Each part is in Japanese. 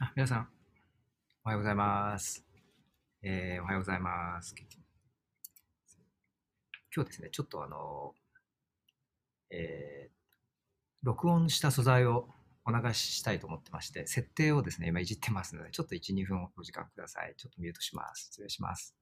あ、皆さん、おはようございます。えーおはようございます。今日ですね、ちょっとあの、えー録音した素材をお流ししたいと思ってまして、設定をですね、今いじってますので、ちょっと1、2分お時間ください。ちょっとミュートします。失礼します。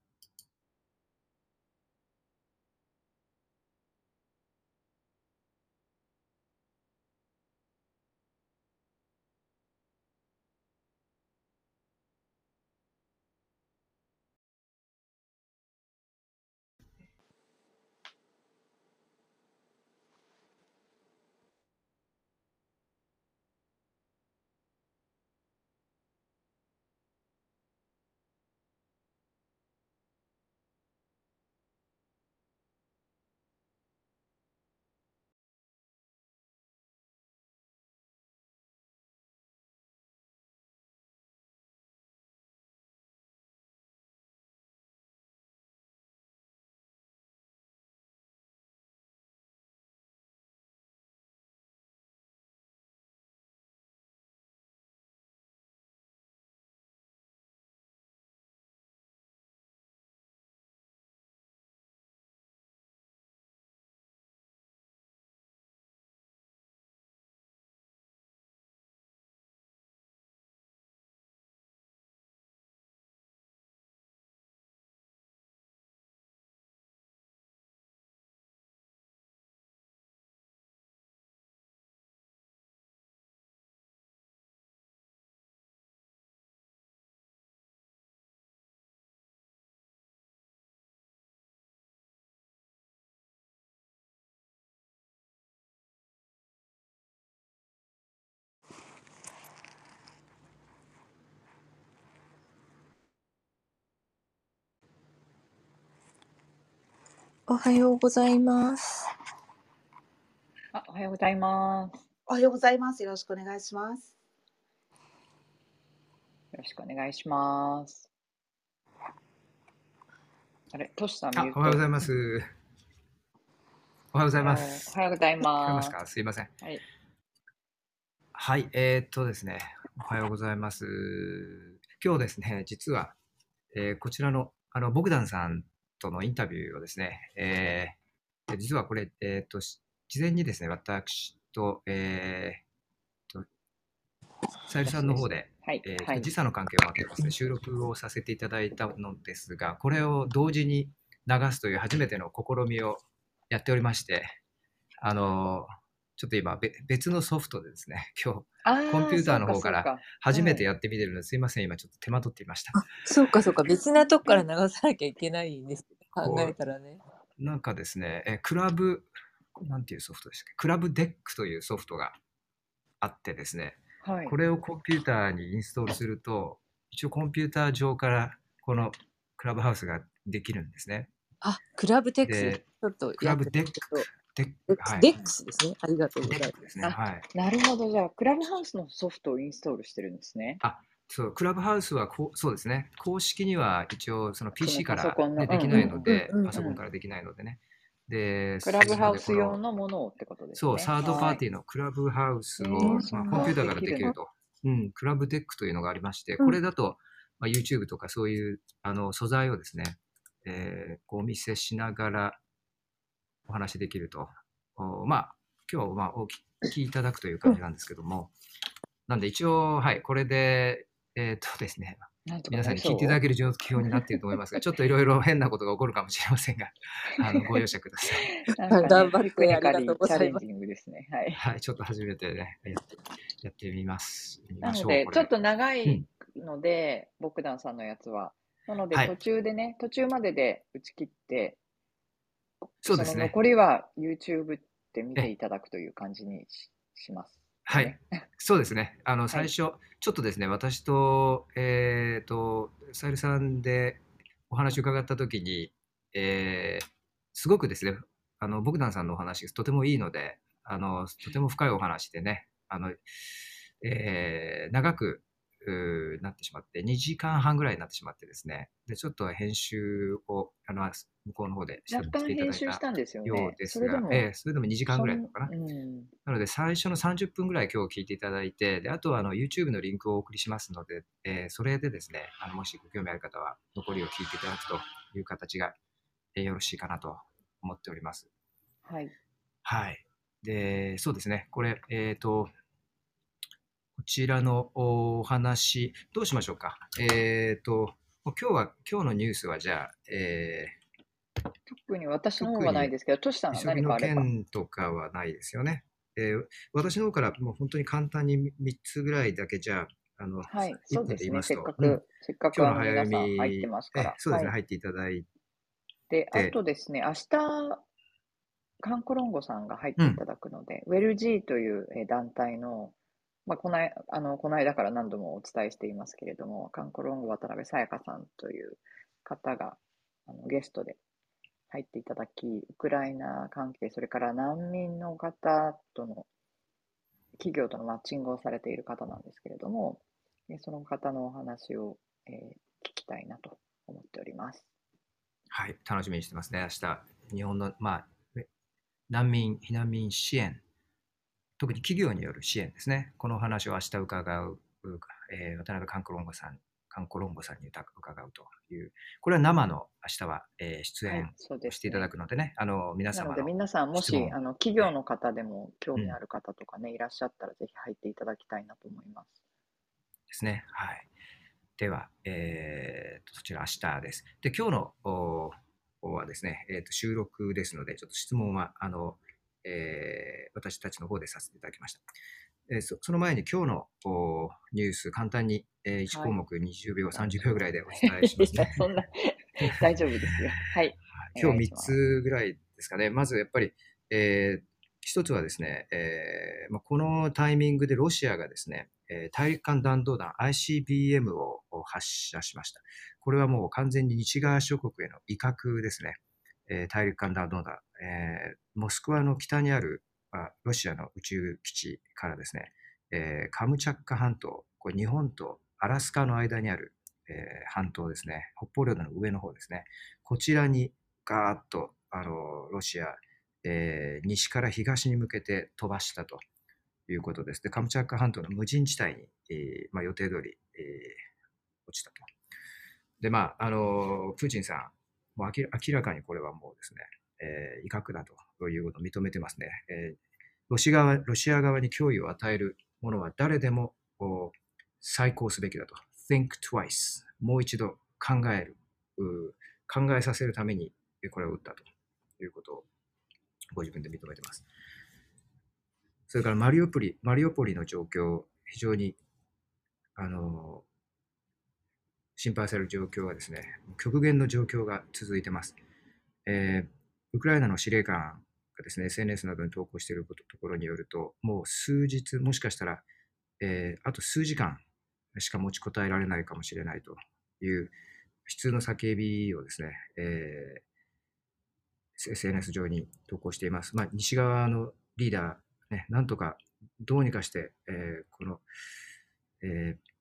おはようございます。あ、おはようございます。おはようございます。よろしくお願いします。よろしくお願いします。あれ、トシさん。おはようございます。おはようございます。おはようございますす。かすいません。はい。はい、えーっとですね、おはようございます。今日ですね、実は、えーこちらの、あの、ボグダンさんとのインタビューをですね、えー実はこれ、えーっと、し事前にですね、私と、えーっと、さゆりさんの方で、はい。え。時差の関係もあってですね、収録をさせていただいたのですが、これを同時に流すという初めての試みをやっておりまして、あの、ちょっと今、べ別のソフトでですね、今日、コンピューターの方から初めてやってみてるので、すいません、今ちょっと手間取っていました。そうかそうか、別なとこから流さなきゃいけないんです。考えたらね。なんかですね、えクラブ、なんていうソフトでしたっけ、 Clubdeck というソフトがあってですね、はい。これをコンピューターにインストールすると、一応コンピューター上からこのクラブハウスができるんですね。あ、クラブテックちょっとクラブデックデッデックス、はい。デックスですね。ありがとうございます。ですね。あはい。なるほど。じゃあ、クラブハウスのソフトをインストールしてるんですね。そう、クラブハウスはこう、そうですね。公式には一応その PC かパソら、コンのね、できないのでうんうんうんうん、パソコンからできないのでね。で、クラブハウス用のものをってことですね。そう、サードパーティィーのクラブハウスを、へまあ、コンピューターからでできると。うん、クラブデックというのがありまして、うんこれだと、まあ、YouTube とかそういうあの素材をですね、えーこうお見せしながらお話しできると。おまあ、今日はまあお聞きいただくという感じなんですけども、なんで一応、はい、これで、えっ、とですね、皆さんに聞いていただける状況になっていると思いますが、ちょっといろいろ変なことが起こるかもしれませんが、あのご容赦ください。頑張りがルとうございますチャレンジングですね。はい。はい、ちょっと初めてね、やってやってみます。見なのでちょっと長いので、ボクダンさんのやつは。なので、はい途中でね、途中までで打ち切って、のそうですね。残りは YouTube で見ていただくという感じにしします。はい、そうですね。あのい最初、ちょっとですね、私と、えっ、と、さゆりさんでお話を伺ったときに、えーすごくですね、あの、ボグダンさんのお話がとてもいいので、あの、とても深いお話でね、あの、えー長くなってしまって、2時間半ぐらいになってしまってですね、で、ちょっと編集を、あの、向こうの方でしていただい編集したんですよようね。ですが、それでも、ええそれでも2時間ぐらいなのかなうん、なので、最初の30分ぐらい今日聞いていただいて、であとはあの YouTube のリンクをお送りしますので、えーそれでですね、あのもしご興味ある方は、残りを聞いていただくという形が、えーよろしいかなと思っております。はい。はい。で、そうですね、これ、えっ、と、こちらのお話、どうしましょうか？えっ、と、もう今日は、今日のニュースはじゃあ、え特に私の方はないですけど、トシさんー、は何かあれば。件とかはないですよね。えー私の方からもう本当に簡単に3つぐらいだけじゃあ、あの、はい、1そうですね。せっかく、うんせっかく今あの早読み、ん入ってますから。えそうですね、はい、入っていただいで、あて、とですね、明日、カンコロンゴさんが入っていただくので、ウェル G というえー団体の、まあ、こないあのこの間から何度もお伝えしていますけれども、カンコロンゴ渡辺さやかさんという方があのゲストで入っていただき、ウクライナ関係、それから難民の方との企業とのマッチングをされている方なんですけれども、その方のお話を、えー聞きたいなと思っております。はい、楽しみにしてますね、明日。日本の、まあ、難民、避難民支援、特に企業による支援ですね。このお話を明日伺う、うえー渡辺カンコロンゴさん、カンコロンゴさんに伺うという、これは生の明日は、えー出はい演、していただくのでね、あの皆なので様の皆さんもしあの企業の方でも興味ある方とかね、いらっしゃったらぜひ入っていただきたいなと思います。ですね。はい。では、えーと、そちら明日です。で、今日のはですね、えーと、収録ですので、ちょっと質問は、あの、えー私たちの方でさせていただきました。えーそその前に今日のおニュース、簡単に、え1はい項目20秒、30秒ぐらいでお伝えしますね。そんな大丈夫ですよ。はい。今日3お願いしますつぐらいですかね。まずやっぱり、えー一つはですね、えーまあ、このタイミングでロシアがですね、えー大陸間弾道弾 ICBM をを発射しました。これはもう完全に西側諸国への威嚇ですね。えー大陸間弾道弾、えーモスクワの北にある、まあ、ロシアの宇宙基地からですね、えーカムチャッカ半島、これ日本とアラスカの間にある、えー半島ですね、北方領土の上の方ですね、こちらにガーッとあのロシア、えー西から東に向けて飛ばしたということです。で、カムチャッカ半島の無人地帯に、えーまあ、予定通り、えー落ちたと。で、まあ、あのプーチンさん、もう明らかにこれはもうですね、えー威嚇だということを認めてますね。えーロシア側ロシア側に脅威を与えるものは誰でも再考すべきだと。think twice。もう一度考える。考えさせるためにこれを打ったということをご自分で認めてます。それからマリオポリ、マリオポリの状況、非常にあの心配される状況はですね、極限の状況が続いてます。えーウクライナの司令官がですね、SNS などに投稿していることところによると、もう数日、もしかしたら、えーあと数時間しか持ちこたえられないかもしれないという悲痛の叫びをですね、えー SNS 上に投稿しています。まあ、西側のリーダー、ね、なんとかどうにかして、えーこの、えー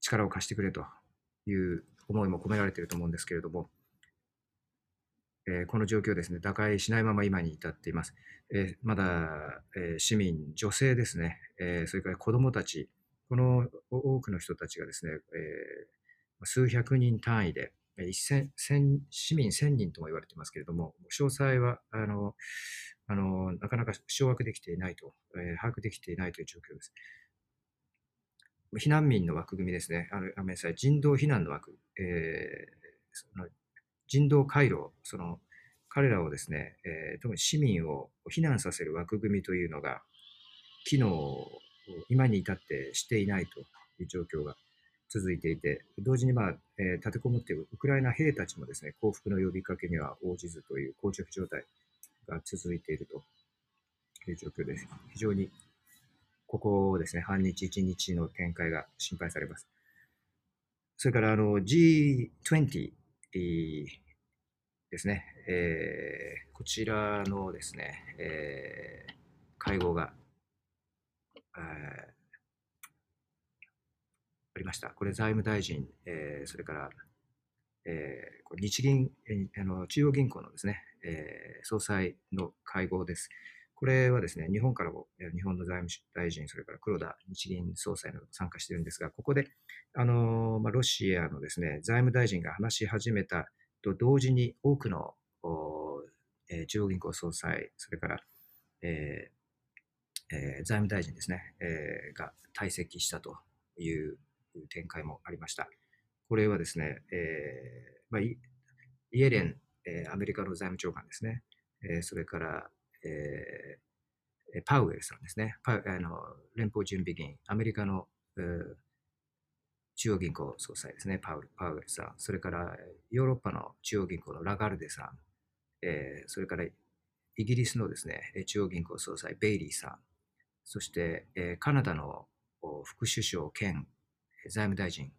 力を貸してくれという思いも込められていると思うんですけれども、えーこの状況ですね、打開しないまま今に至っています。えーまだ、えー市民、女性ですね、えーそれから子どもたち、この多くの人たちがですね、えー数百人単位で、一千千市民1000人とも言われていますけれども、詳細はあのあのなかなか掌握できていないと、えー把握できていないという状況です。避難民の枠組みですね、あのごめんなさい、人道避難の枠、えーその人道回廊、その彼らをですね、えー特に市民を避難させる枠組みというのが、機能を今に至ってしていないという状況が続いていて、同時に、まあえー立てこもっているウクライナ兵たちもですね、降伏の呼びかけには応じずという膠着状態が続いているという状況です。非常にここですね、半日、一日の展開が心配されます。それからあの G20 ですね、えーこちらのですね、えー会合が、えーありました。これ財務大臣、えーそれから、えー日銀、あの中央銀行のですね、えー総裁の会合です。これはですね、日本からも、日本の財務大臣、それから黒田日銀総裁などが参加してるんですが、ここで、あのまあ、ロシアのですね、財務大臣が話し始めたと同時に多くの、えー中央銀行総裁、それから、えーえー財務大臣ですね、えーが退席したという展開もありました。これはですね、えーまあ、イイエレン、えーアメリカの財務長官ですね、えーそれから、えーパウエルさんですね、あの連邦準備銀、アメリカの、えー中央銀行総裁ですね、パウパウエルさん、それからヨーロッパの中央銀行のラガルデさん、えーそれからイギリスのですね、中央銀行総裁、ベイリーさん、そして、えーカナダの副首相兼財務大臣、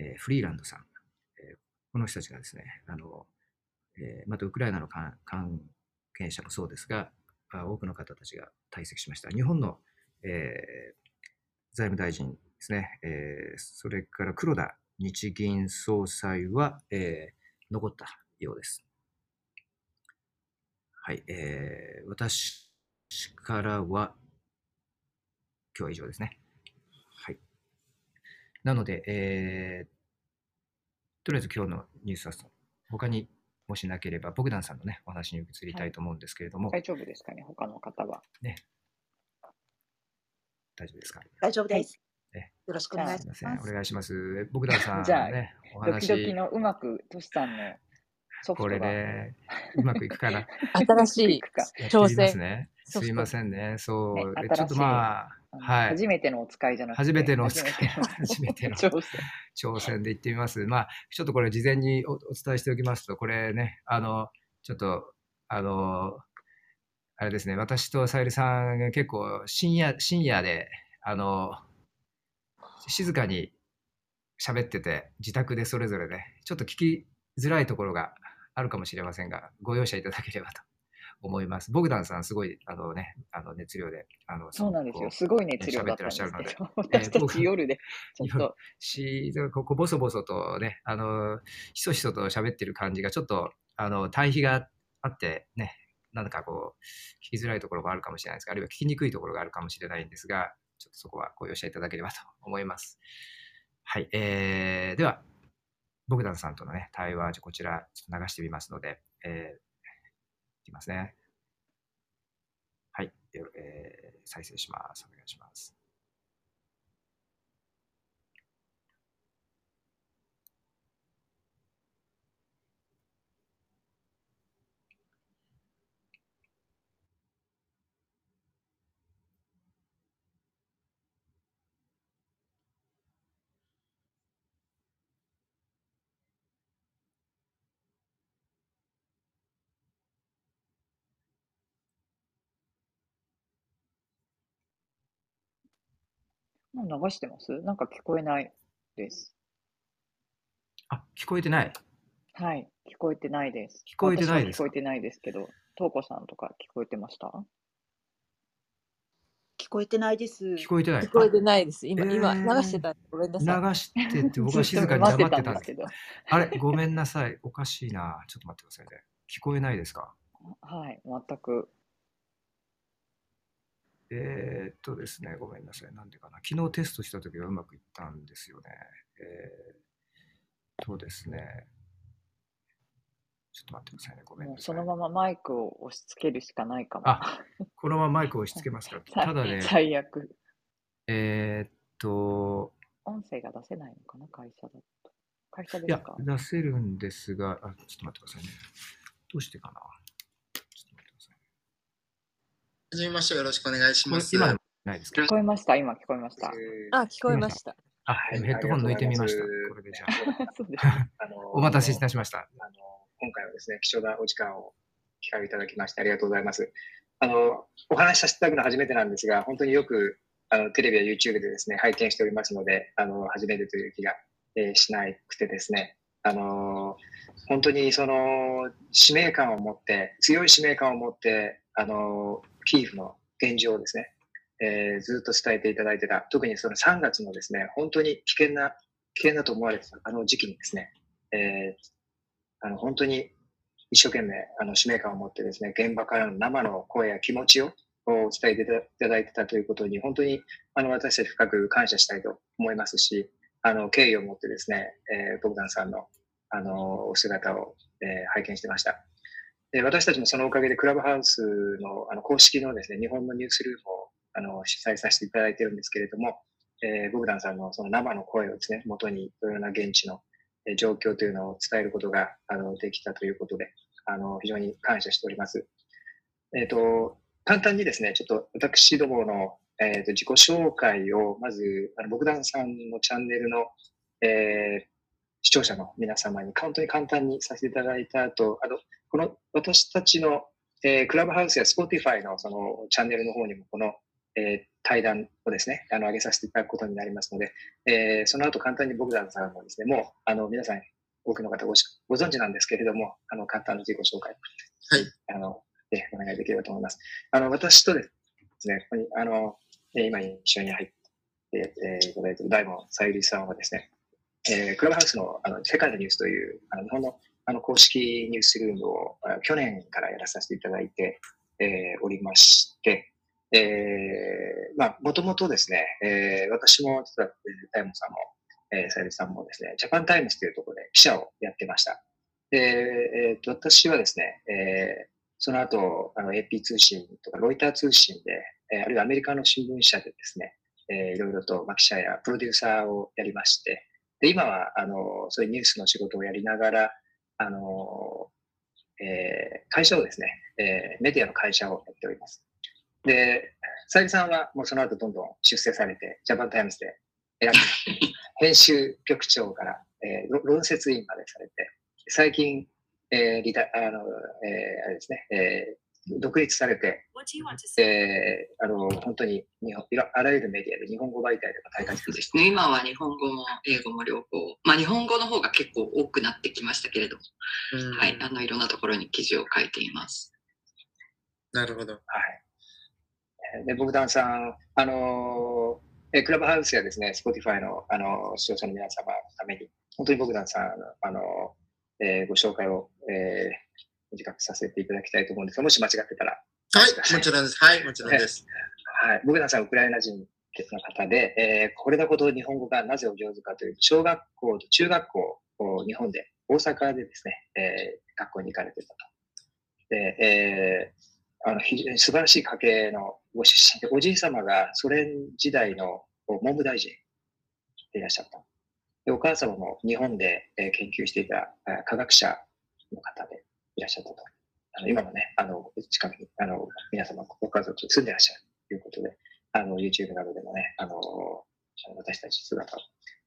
えーフリーランドさん、えーこの人たちがですね、あのえーまたウクライナの関関係者もそうですが、あ多くの方たちが退席しました。日本の、えー財務大臣ですね、えーそれから黒田日銀総裁は、えー残ったようです。はい、えー私からは、今日は以上ですね。はい。なので、えーとりあえず今日のニュースは他にもしなければ、ボグダンさんのね、お話に移りたいと思うんですけれども、大丈夫ですかね、他の方は。大丈夫ですか？大丈夫です。えよろしくお願いします。お願いします。えボグダンさんじゃあのね、おドキ話、ドキのうまくトシさんのソフこれトがね、うまくいくかな？新しいいくかやって挑みます戦。ね。すいませんね。そう、ねえちょっとまあ、はい。初めてのお使いじゃなくて、初めてのお 使い初めての。挑戦。挑戦で行ってみます。まあ、ちょっとこれ事前におお伝えしておきますと、これね、あの、ちょっと、あの、あれですね、私とさゆりさんが結構深夜、深夜で、あの、静かに喋ってて、自宅でそれぞれね、ちょっと聞きづらいところがあるかもしれませんが、ご容赦いただければと思います。ボグダンさん、すごい、あのね、あの熱量で、あの、そうなんですよ。こすごい熱量だったんですけ喋ってらっしゃど、私たち夜でちょっと、し、ここボソボソとね、あの、ひそひそと喋ってる感じがちょっと、あの、対比があってね、なんかこう、聞きづらいところもあるかもしれないですが、あるいは聞きにくいところがあるかもしれないんですが、ちょっとそこはご容赦いただければと思います。はい、えー、では、ボグダンさんとのね、対話、こちら、ちょっと流してみますので、えー、いきますね。はい、えー再生します。お願いします。流してます？なんか聞こえないです。あ、聞こえてない。はい、聞こえてないです。聞こえてないです聞こえてないですけど、トウコさんとか聞こえてました？聞こえてないです。聞こえてない。聞こえてないです。今、えー今流してた。ごめんなさい。流してって僕は静かに待って黙ってたんですんですけど。あれ、ごめんなさい。おかしいな。ちょっと待ってくださいね。聞こえないですか？はい、全く。えー、っとですね、ごめんなさい。なんでかな。昨日テストした時はうまくいったんですよね。えー、とですね。ちょっと待ってくださいね。ごめんなさい。そのままマイクを押し付けるしかないかも。あこのままマイクを押し付けますか。さただね、最悪。えー、っと、音声が出せないのかな、会社だと。会社いやですか、出せるんですが、あ、ちょっと待ってくださいね。どうしてかな？ちょっと待ってください。はじめまして、よろしくお願いします。今ないですか？聞こえました、今聞こえました。あ、聞こえました。あ、はいヘッドホン抜いてみました。これでじゃ そうです。あ。お待たせいたしました。あの今回はですね、貴重なお時間を機会をいただきましてありがとうございます。あの、お話しさせていただくのは初めてなんですが、本当によくあのテレビや YouTube でですね、拝見しておりますので、あの、初めてという気が、えーしなくてですね、あの、本当にその使命感を持って、強い使命感を持って、あの、キーフの現状をですね、えーずっと伝えていただいてた、特にその3月のですね、本当に危険な、危険だと思われてたあの時期にですね、えーあの本当に一生懸命あの使命感を持ってですね、現場からの生の声や気持ちを伝えていただいてたということに、本当にあの私たち深く感謝したいと思いますし、あの敬意を持ってですね、えー、ボグダンさんのあのお姿を、えー拝見してました。で私たちもそのおかげでクラブハウスのあの公式のですね、日本のニュースルームをあの主催させていただいているんですけれども、えーボグダンさんのその生の声をですね、元にいろいろな現地の状況というのを伝えることがあのできたということで、あの非常に感謝しております。えっ、と、簡単にですね、ちょっと私どもの、えーと自己紹介を、まず、あの、ボグダンさんのチャンネルの、えー視聴者の皆様に本当に簡単にさせていただいた後、あの、この私たちの、えークラブハウスや Spotify のそのチャンネルの方にもこの、えー対談をですね、あの、上げさせていただくことになりますので、えーその後簡単にボグダンさんもですね、もう、あの、皆さん、多くの方ごしご存知なんですけれども、あの、簡単な自己紹介、はい。あの、えーお願いできればと思います。あの、私とですね、ここに、あの、えー今一緒に入って、えーいただいている大門さゆりさんはですね、えークラブハウスのあの世界のニュースというあの日本のあの公式ニュースルームを去年からやらさせていただいて、えーおりまして、えーまあ、もともとですね、えー私も実は、えー大門さんも、えーさゆりさんもですね、ジャパンタイムズというところで記者をやってました。で、えーと私はですね、えーその後、あの AP 通信とかロイター通信で、えーあるいはアメリカの新聞社でですね、えーいろいろと、まあ、記者やプロデューサーをやりまして、で、今は、あの、そういうニュースの仕事をやりながら、あの、えー会社をですね、えーメディアの会社をやっております。で、さゆりさんはもうその後どんどん出世されて、ジャパンタイムズで選んで、編集局長から、えーろ論説委員までされて、最近、えーリタ、あの、えーあれですね、えー独立されて、えーあの、本当に日本いろあらゆるメディアで日本語媒体でも大活躍してですね。今は日本語も英語も両方。まあ日本語の方が結構多くなってきましたけれども、うんはい。あの、いろんなところに記事を書いています。なるほど。はい。えーで、ボグダンさん、あのーえークラブハウスやですね、Spotify の、あのー視聴者の皆様のために、本当にボグダンさん、あのーえーご紹介を、えー短くさせていただきたいと思うんですが、もし間違ってたら、はい、もちろんです。はい、もちろんです。はい。ボグダンさんはウクライナ人の方で、えーこれだほど日本語がなぜお上手かというと、小学校と中学校を日本で、大阪でですね、えー学校に行かれてたと。で、えーあの非常に素晴らしい家系のご出身で、おじい様がソ連時代の文部大臣でいらっしゃった。で、お母様も日本で、えー研究していたあ科学者の方でいらっしゃったと。あの今もね、あの、近くに、あの、皆様ご家族住んでらっしゃるということで、あの、YouTube などでもね、あの、私たち姿を、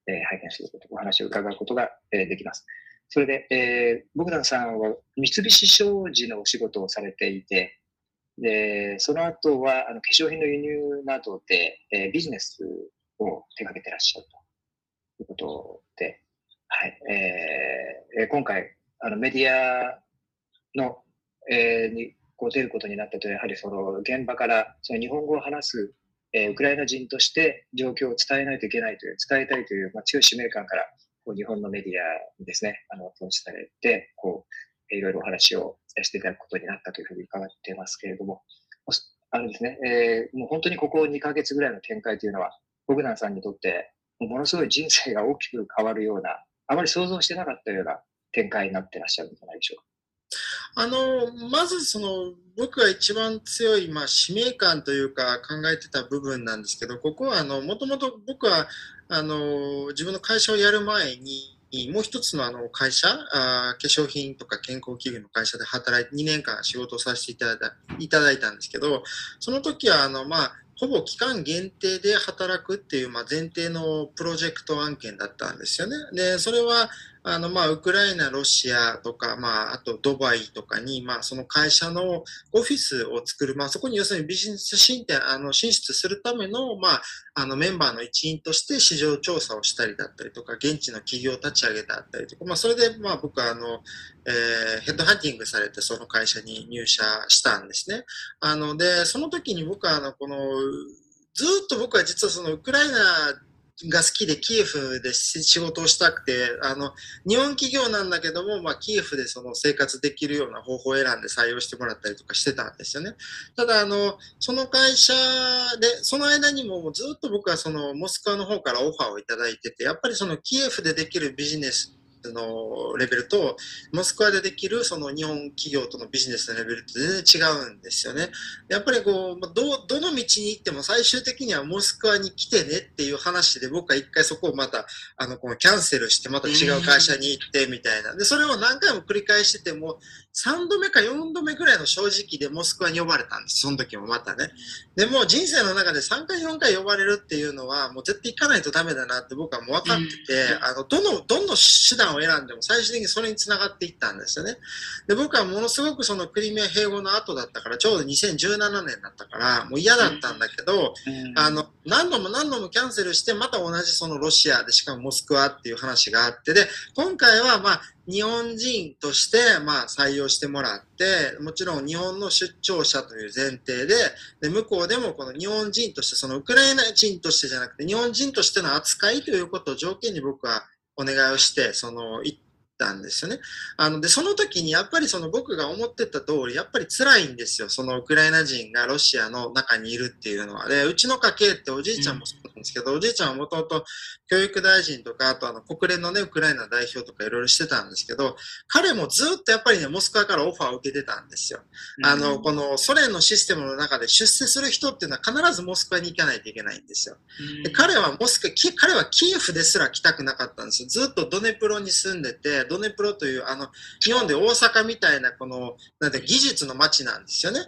えー拝見すること、お話を伺うことが、えーできます。それで、えー、ボグダンさんは三菱商事のお仕事をされていて、で、その後は、あの、化粧品の輸入などで、えービジネスを手掛けてらっしゃるということで、はい、えー今回、あの、メディアの、えーにこう出ることになったとやはりその現場からその日本語を話す、えーウクライナ人として状況を伝えないといけないという、伝えたいという、まあ、強い使命感からこう日本のメディアにですね、あの、投資されて、こう、いろいろお話をしていただくことになったというふうに伺っていますけれども、あのですね、えーもう本当にここ2ヶ月ぐらいの展開というのは、ボグダンさんにとって、ものすごい人生が大きく変わるような、あまり想像してなかったような展開になってらっしゃるんじゃないでしょうか。あの、まずその、僕が一番強い、まあ、使命感というか考えてた部分なんですけど、ここは、もともと僕は、あの、自分の会社をやる前に、もう一つのあの会社あ、化粧品とか健康器具の会社で働いて、2年間仕事をさせていただいたいただいたんですけど、その時は、あの、まあ、ほぼ期間限定で働くっていう、まあ、前提のプロジェクト案件だったんですよね。で、それは、あの、まあ、ウクライナ、ロシアとか、まあ、あとドバイとかに、まあ、その会社のオフィスを作る、まあ、そこに要するにビジネス進展、あの、進出するための、まあ、あの、メンバーの一員として市場調査をしたりだったりとか、現地の企業を立ち上げたったりとか、まあ、それで、まあ、僕は、あの、えーヘッドハンティングされて、その会社に入社したんですね。あの、で、その時に僕は、あの、この、ずっと僕は実はそのウクライナが好きでキエフで仕事をしたくて、あの、日本企業なんだけども、まあ、キエフでその生活できるような方法を選んで採用してもらったりとかしてたんですよね。ただ、あの、その会社で、その間にもずっと僕はそのモスクワの方からオファーをいただいてて、やっぱりそのキエフでできるビジネスのレベルと、モスクワでできるその日本企業とのビジネスのレベルって全然違うんですよね。やっぱりこう、ど、どの道に行っても最終的にはモスクワに来てねっていう話で僕は一回そこをまた、あの、このキャンセルしてまた違う会社に行ってみたいな。で、それを何回も繰り返してても、3度目か4度目ぐらいの正直でモスクワに呼ばれたんです。その時もまたね。でも人生の中で3回4回呼ばれるっていうのはもう絶対行かないとダメだなって僕はもう分かってて、あの、どの、どの手段を選んでも最終的にそれにつながっていったんですよね。で、僕はものすごくそのクリミア併合の後だったから、ちょうど2017年だったから、もう嫌だったんだけど、あの、何度も何度もキャンセルして、また同じそのロシアで、しかもモスクワっていう話があって、で、今回はまあ、日本人として、まあ、採用してもらって、もちろん日本の出張者という前提で、で、向こうでもこの日本人として、そのウクライナ人としてじゃなくて、日本人としての扱いということを条件に僕はお願いをして、その、行ったんですよね。あの、で、その時にやっぱりその僕が思ってた通り、やっぱり辛いんですよ。そのウクライナ人がロシアの中にいるっていうのは。で、うちの家系っておじいちゃんもそうなんですけど、うん、おじいちゃんはもともと教育大臣とか、あとあの国連のね、ウクライナ代表とかいろいろしてたんですけど、彼もずっとやっぱりね、モスクワからオファーを受けてたんですよ。あの、このソ連のシステムの中で出世する人っていうのは必ずモスクワに行かないといけないんですよ。で彼はモスクワ、彼はキエフですら来たくなかったんですよ。ずっとドネプロに住んでて、ドネプロという、あの、日本で大阪みたいな、この、なんて技術の街なんですよね。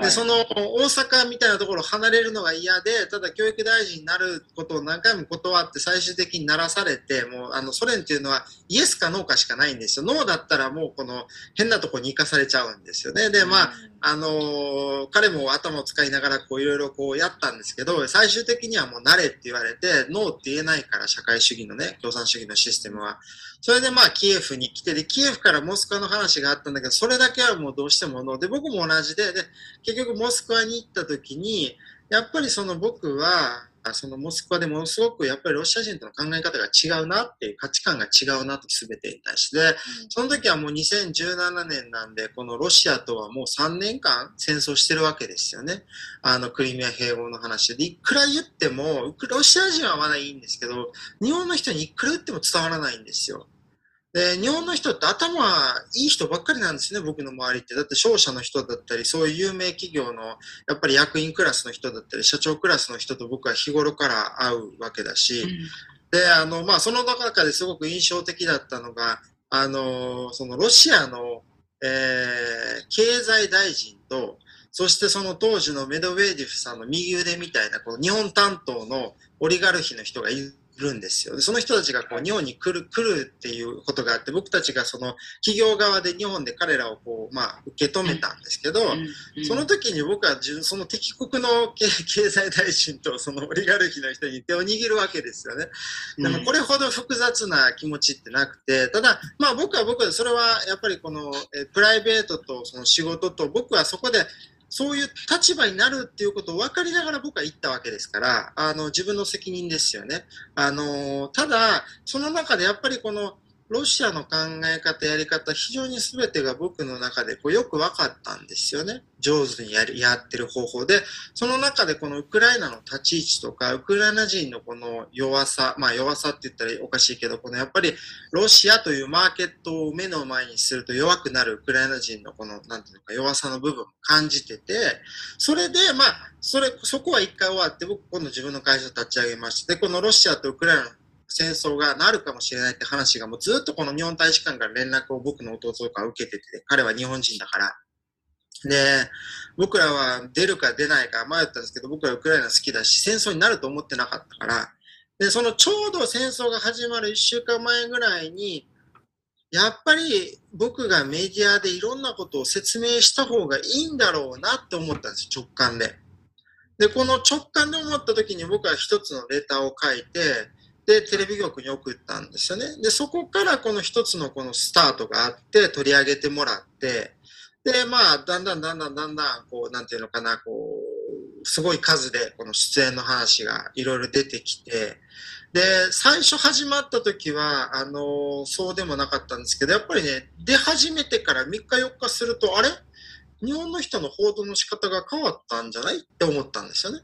で、その大阪みたいなところを離れるのが嫌で、ただ教育大臣になることを何回も断って最終的にならされて、もうあのソ連っていうのはイエスかノーかしかないんですよ。ノーだったらもうこの変なとこに行かされちゃうんですよね。で、まあ、あの、彼も頭を使いながらこういろいろこうやったんですけど、最終的にはもう慣れって言われて、ノーって言えないから社会主義のね、共産主義のシステムは。それでまあキエフに来て、で、キエフからモスクワの話があったんだけど、それだけはもうどうしてもノーで、僕も同じで、で、結局モスクワに行った時に、やっぱりその僕は、そのモスクワでものすごくやっぱりロシア人との考え方が違うなっていう価値観が違うなと全てに対して、その時はもう2017年なんで、このロシアとはもう3年間戦争してるわけですよね。あのクリミア併合の話で。いくら言っても、ロシア人はまだいいんですけど、日本の人にいくら言っても伝わらないんですよ。で、日本の人って頭いい人ばっかりなんですね、僕の周りって。だって商社の人だったり、そういう有名企業の、やっぱり役員クラスの人だったり、社長クラスの人と僕は日頃から会うわけだし、うん、で、あの、まあ、その中ですごく印象的だったのが、あの、そのロシアの、えー、経済大臣と、そしてその当時のメドベーディフさんの右腕みたいな、この日本担当のオリガルヒの人がいるるんですよ。でその人たちがこう日本に来る、来るっていうことがあって、僕たちがその企業側で日本で彼らをこう、まあ、受け止めたんですけど、その時に僕はその敵国の 経済大臣とそのオリガルヒの人に手を握るわけですよね。でもこれほど複雑な気持ちってなくて、ただ、まあ僕は僕はそれはやっぱりこのえプライベートとその仕事と僕はそこでそういう立場になるっていうことを分かりながら僕は言ったわけですから、あの、自分の責任ですよね。あの、ただ、その中でやっぱりこの、ロシアの考え方、やり方、非常に全てが僕の中でこうよく分かったんですよね。上手にやるやってる方法で、その中でこのウクライナの立ち位置とか、ウクライナ人のこの弱さ、まあ弱さって言ったらおかしいけど、このやっぱりロシアというマーケットを目の前にすると弱くなるウクライナ人のこの、なんていうのか弱さの部分を感じてて、それで、まあ、それ、そこは一回終わって、僕今度自分の会社を立ち上げまして、このロシアとウクライナの戦争がなるかもしれないって話がもうずっとこの日本大使館から連絡を僕の弟とか受けてて、彼は日本人だから。で、僕らは出るか出ないか迷ったんですけど、僕はウクライナ好きだし、戦争になると思ってなかったから、で、そのちょうど戦争が始まる1週間前ぐらいに、やっぱり僕がメディアでいろんなことを説明した方がいいんだろうなって思ったんです、直感で。で、この直感で思った時に僕は一つのレターを書いて、で、テレビ局に送ったんですよね。で、そこからこの一つのこのスタートがあって取り上げてもらって、で、まあ、だんだんだんだんだんだん、こう、なんていうのかな、こう、すごい数でこの出演の話がいろいろ出てきて、で、最初始まった時は、あのそうでもなかったんですけど、やっぱりね、出始めてから3日4日すると、あれ？日本の人の報道の仕方が変わったんじゃない？って思ったんですよね。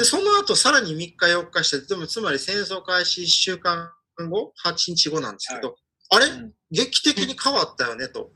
で、その後さらに3日4日して、でもつまり戦争開始1週間後、8日後なんですけど、はい、あれ、うん劇的に変わったよねと。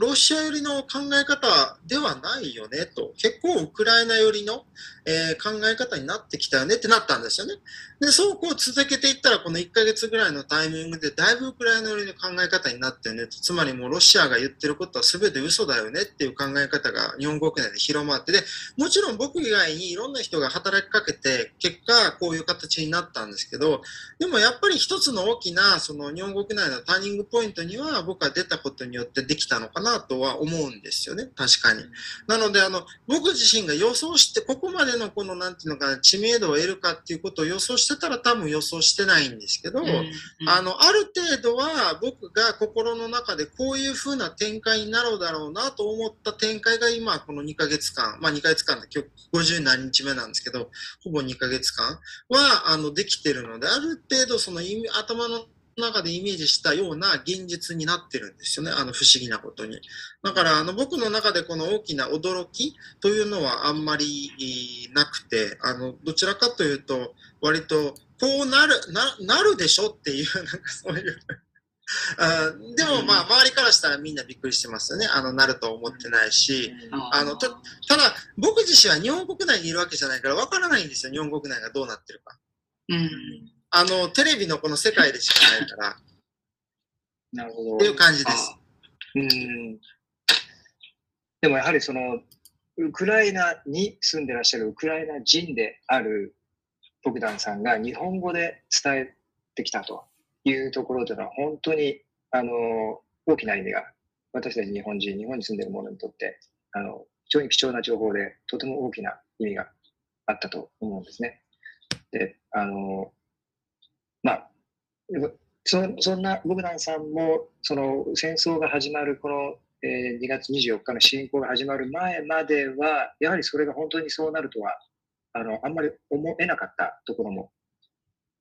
ロシア寄りの考え方ではないよねと。結構ウクライナ寄りの、えー、考え方になってきたよねってなったんですよね。で、そうこう続けていったら、この1ヶ月ぐらいのタイミングで、だいぶウクライナ寄りの考え方になってねとつまりもうロシアが言ってることは全て嘘だよねっていう考え方が日本国内で広まって、で、もちろん僕以外にいろんな人が働きかけて、結果こういう形になったんですけど、でもやっぱり一つの大きな、その日本国内のターニングポイントには僕は出たことによってできたのかなとは思うんですよね。確かに。なので、あの、僕自身が予想して、ここまでのこの、なんていうのかな、知名度を得るかっていうことを予想してたら多分予想してないんですけど、うんうん、あの、ある程度は僕が心の中でこういう風な展開になるだろうなと思った展開が今、この2ヶ月間、まあ2ヶ月間で今日50何日目なんですけど、ほぼ2ヶ月間は、あの、できてるので、ある程度その意味、頭の中でイメージしたような現実になってるんですよね、あの不思議なことに。だからあの僕の中でこの大きな驚きというのはあんまりなくて、あのどちらかというと、割とこうなるななるでしょっていう、なんかそういうあでもまあ周りからしたらみんなびっくりしてますよね。あのなると思ってないし、あのたただ僕自身は日本国内にいるわけじゃないからわからないんですよ。日本国内がどうなってるか。うんあの、テレビのこの世界でしかないから。なるほど。っていう感じです。うん。でもやはりその、ウクライナに住んでらっしゃるウクライナ人であるボグダンさんが日本語で伝えてきたというところというのは本当にあの大きな意味が私たち日本人、日本に住んでいる者にとってあの非常に貴重な情報でとても大きな意味があったと思うんですね。で、あの、まあ、そそんなボグダンさんもその戦争が始まるこの、えー、2月24日の侵攻が始まる前まではやはりそれが本当にそうなるとはあのあんまり思えなかったところも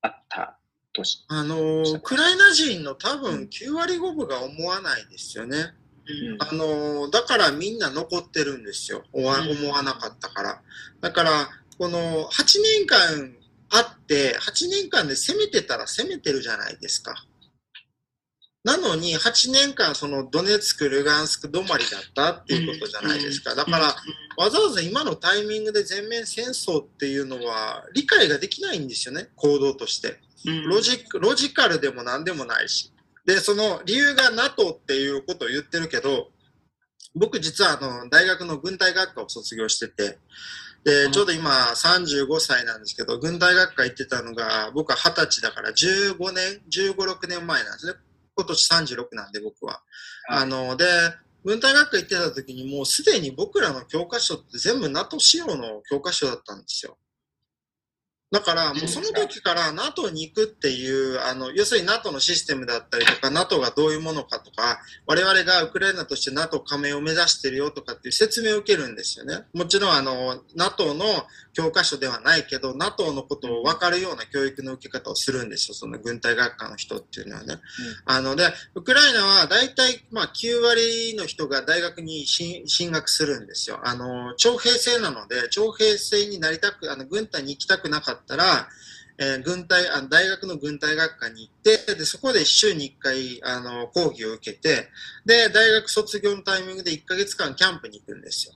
あったとしあのウクライナ人の多分9割5分が思わないですよね。うん、あのだからみんな残ってるんですよ。思わなかったから。だからこの8年間あって、8年間で攻めてたら攻めてるじゃないですか。なのに、8年間、そのドネツク、ルガンスク止まりだったっていうことじゃないですか。だから、わざわざ今のタイミングで全面戦争っていうのは理解ができないんですよね、行動として。ロジロジカルでも何でもないし。で、その理由が NATO っていうことを言ってるけど、僕実はあの大学の軍隊学科を卒業してて、で、ちょうど今35歳なんですけど、軍隊学科行ってたのが、僕は20歳だから15年、15、6年前なんですね。今年36なんで僕は。あの、で、軍隊学科行ってた時にもうすでに僕らの教科書って全部 NATO 仕様の教科書だったんですよ。だから、もうその時から NATO に行くっていう、あの、要するに NATO のシステムだったりとか、NATO がどういうものかとか、我々がウクライナとして NATO 加盟を目指してるよとかっていう説明を受けるんですよね。もちろん、あの、NATO の教科書ではないけど、NATO のことを分かるような教育の受け方をするんですよ、その軍隊学科の人っていうのはね。うん、あの、で、ウクライナは大体、まあ、9割の人が大学に進学するんですよ。あの、徴兵制なので、徴兵制になりたく、あの、軍隊に行きたくなかったら、えー、軍隊あの大学の軍隊学科に行ってでそこで週に1回あの講義を受けてで大学卒業のタイミングで1ヶ月間キャンプに行くんですよ。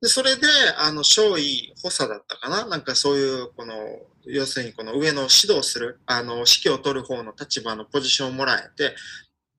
で、それで、あの、少尉補佐だったかな？なんかそういう、この、要するにこの上の指導する、あの、指揮を取る方の立場のポジションをもらえて、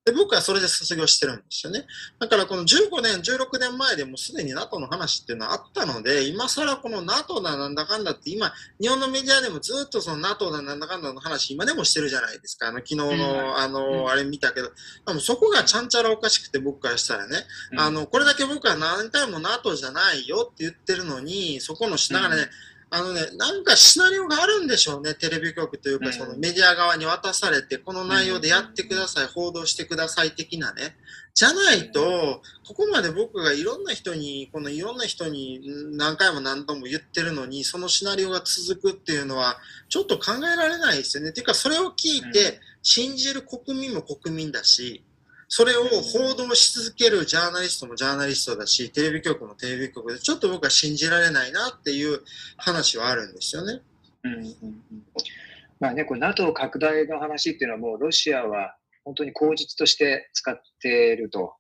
で、僕はそれで卒業してるんですよね。だからこの15年、16年前でもすでに NATO の話っていうのはあったので、今更この NATO だなんだかんだって今、日本のメディアでもずっとその NATO だなんだかんだの話今でもしてるじゃないですか。あの、昨日の、あの、あれ見たけど、でもそこがちゃんちゃらおかしくて僕からしたらね、あの、これだけ僕は何回も NATO じゃないよって言ってるのに、そこのしながらね、あのね、なんかシナリオがあるんでしょうね、テレビ局というか、そのメディア側に渡されて、この内容でやってください、報道してください的なね。じゃないと、ここまで僕がいろんな人に、このいろんな人に何回も何度も言ってるのに、そのシナリオが続くっていうのは、ちょっと考えられないですよね。ていうか、それを聞いて、信じる国民も国民だし、それを報道し続けるジャーナリストもジャーナリストだし、テレビ局もテレビ局で、ちょっと僕は信じられないなっていう話はあるんですよね。うんうんうん。まあね、これ NATO 拡大の話っていうのはもうロシアは本当に口実として使っていると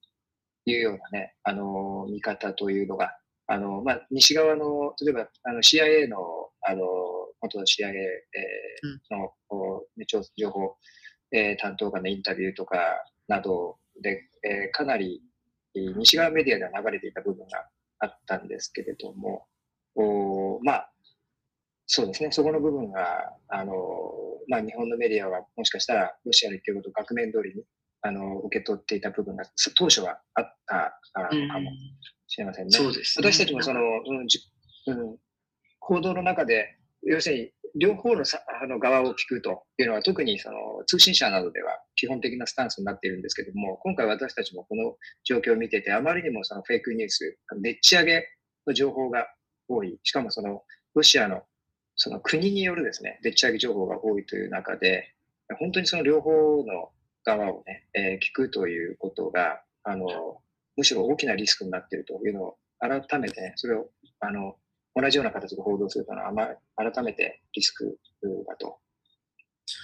いうようなね、あの、見方というのが、あの、まあ、西側の、例えば、あの、CIA の、あの、元の CIA、えー、の、こう情情報、えー、担当官のインタビューとかなどで、えー、かなり西側メディアでは流れていた部分があったんですけれども、おまあ、そうですね、そこの部分が、あの、まあ、日本のメディアはもしかしたらロシアの言ってることを額面通りにあの受け取っていた部分が当初はあったのかもしれませんね。そうですね。私たちもその、うんじうん、報道の中で、要するに両方のさあの側を聞くというのは特にその通信社などでは基本的なスタンスになっているんですけども、今回私たちもこの状況を見てて、あまりにもそのフェイクニュース、でっち上げの情報が多い、しかもそのロシアのその国によるですね、でっち上げ情報が多いという中で、本当にその両方の側をね、えー聞くということが、あの、むしろ大きなリスクになっているというのを改めてね、それを、あの、同じような形で報道するというのは、あ改めてリスクだと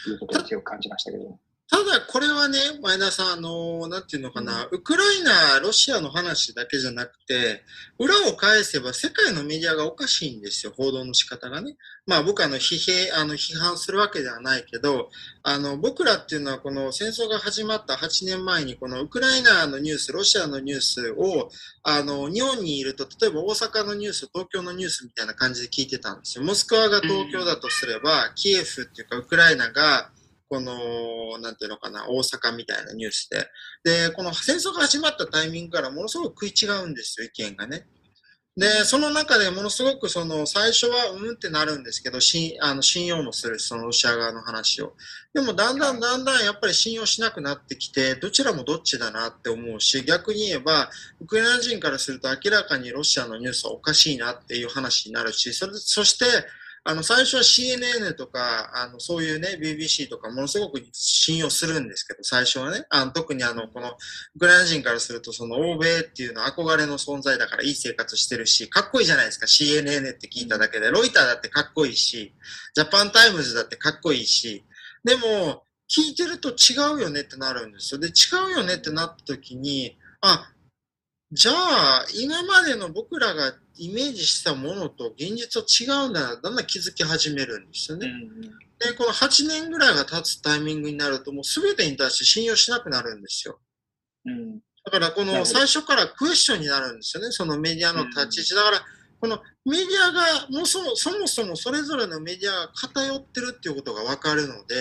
いうことを強く感じましたけど。ただこれはね、前田さん、あの、なんていうのかな、ウクライナ、ロシアの話だけじゃなくて、裏を返せば世界のメディアがおかしいんですよ、報道の仕方がね。まあ僕はあの批評あの批判するわけではないけど、あの僕らっていうのはこの戦争が始まった8年前にこのウクライナのニュース、ロシアのニュースをあの日本にいると、例えば大阪のニュース、東京のニュースみたいな感じで聞いてたんですよ。モスクワが東京だとすれば、キエフっていうかウクライナがこの、なんていうのかな、大阪みたいなニュースで。で、この戦争が始まったタイミングからものすごく食い違うんですよ、意見がね。で、その中でものすごくその最初はうんってなるんですけど、しあの信用もする、そのロシア側の話を。でもだんだんだんだんやっぱり信用しなくなってきて、どちらもどっちだなって思うし、逆に言えば、ウクライナ人からすると明らかにロシアのニュースはおかしいなっていう話になるし、それそして、あの、最初は CNN とか、あの、そういうね、BBC とかものすごく信用するんですけど、最初はね、あの特にあの、この、ウクライナ人からすると、その、欧米っていうのは憧れの存在だからいい生活してるし、かっこいいじゃないですか、CNN って聞いただけで。ロイターだってかっこいいし、ジャパンタイムズだってかっこいいし、でも、聞いてると違うよねってなるんですよ。で、違うよねってなった時に、あ、じゃあ、今までの僕らがイメージしたものと現実は違うんだな、だんだん気づき始めるんですよね。で、この8年ぐらいが経つタイミングになると、もう全てに対して信用しなくなるんですよ。うんだから、この最初からクエスチョンになるんですよね、そのメディアの立ち位置。だから、このメディアが、もうそもそもそもそれぞれのメディアが偏ってるっていうことがわかるので、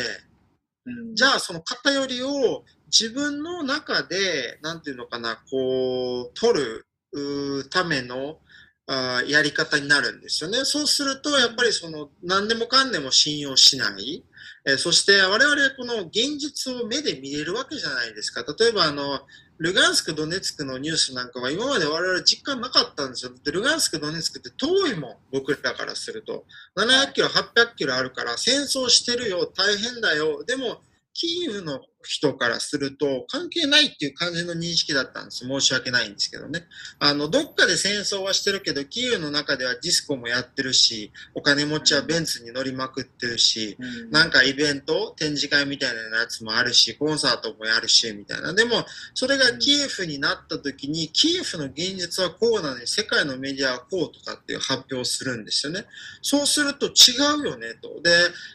うんじゃあその偏りを自分の中で、なんていうのかな、こう、取るためのあやり方になるんですよね。そうすると、やっぱりその、何でもかんでも信用しない。えそして我々この現実を目で見れるわけじゃないですか。例えばあの、ルガンスク、ドネツクのニュースなんかは今まで我々実感なかったんですよ。でルガンスク、ドネツクって遠いもん、僕らからすると。700キロ、800キロあるから、戦争してるよ、大変だよ。でも、キーウの人からすると関係ないっていう感じの認識だったんです。申し訳ないんですけどね。あの、どっかで戦争はしてるけど、キーウの中ではディスコもやってるし、お金持ちはベンツに乗りまくってるし、うんなんかイベント、展示会みたいなやつもあるし、コンサートもやるし、みたいな。でも、それがキエフになった時に、キエフの現実はこうなのに、世界のメディアはこうとかっていう発表をするんですよね。そうすると違うよね、と。で、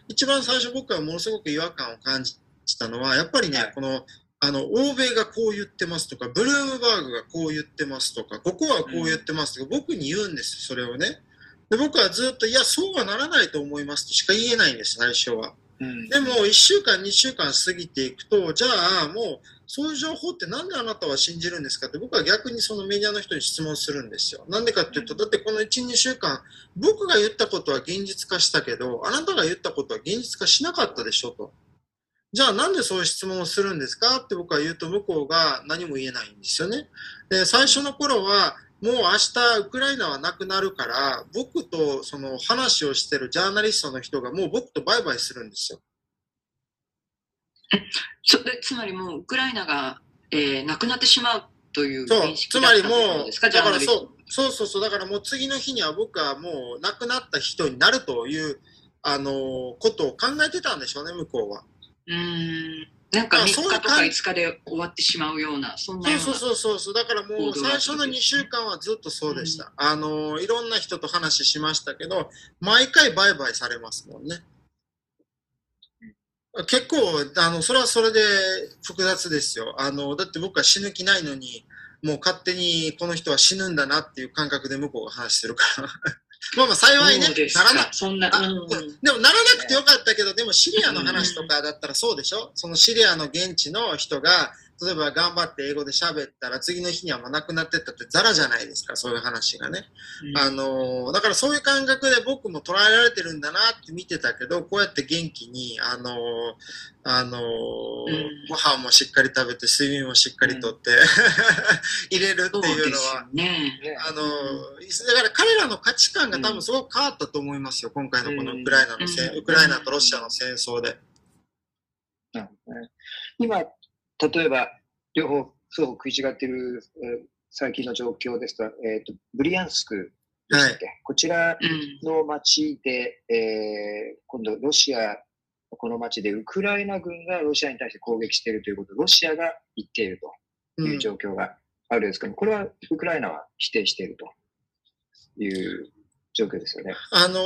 一番最初僕はものすごく違和感を感じたのは、やっぱりね、はいこの、あの、欧米がこう言ってますとか、ブルームバーグがこう言ってますとか、ここはこう言ってますとか、僕に言うんです、それをね。で、僕はずっと、いや、そうはならないと思いますとしか言えないんです、最初は。うんでも、1週間、2週間過ぎていくと、じゃあ、もう、そういう情報ってなんであなたは信じるんですかって僕は逆にそのメディアの人に質問するんですよ。なんでかっていうと、だってこの1、2週間、僕が言ったことは現実化したけど、あなたが言ったことは現実化しなかったでしょと。じゃあなんでそういう質問をするんですかって僕は言うと向こうが何も言えないんですよね。で、最初の頃は、もう明日ウクライナはなくなるから、僕とその話をしてるジャーナリストの人がもう僕とバイバイするんですよ。そでつまりもうウクライナが、えーなくなってしまうという認、識だったつまりもうということです、か、ジャだからそう、そうそうそう、だからもう次の日には僕はもう亡くなった人になるという、あのことを考えてたんでしょうね、向こうは。うーんなんか3あ日とかそういう感5日で終わってしまうような、そんな。そうそうそうそう、だからもう最初の2週間はずっとそうでした。あのいろんな人と話しましたけど、毎回バイバイされますもんね。結構、あの、それはそれで複雑ですよ。あの、だって僕は死ぬ気ないのに、もう勝手にこの人は死ぬんだなっていう感覚で向こうが話してるから。まあまあ幸いねならない。か。そんな、あうん。でもならなくてよかったけど、でもシリアの話とかだったらそうでしょ？そのシリアの現地の人が、例えば頑張って英語で喋ったら次の日にはもう亡くなってったってザラじゃないですか、そういう話がね。あのーだからそういう感覚で僕も捉えられてるんだなって見てたけど、こうやって元気に、あのーあのーうん。ご飯もしっかり食べて、睡眠もしっかりとって、入れるっていうのは。よ、ね。ねあのだから彼らの価値観が多分すごく変わったと思いますよ、今回のこのウクライナのせん、うん。ウクライナとロシアの戦争で。今、例えば、両方、双方食い違っている、えー最近の状況ですと、えっ、と、ブリアンスクでしたっけ、こちらうんの町で、えー今度、ロシア、この町でウクライナ軍がロシアに対して攻撃しているということをロシアが言っているとうんいう状況があるんですけど、これはウクライナは否定しているという状況ですよね。あの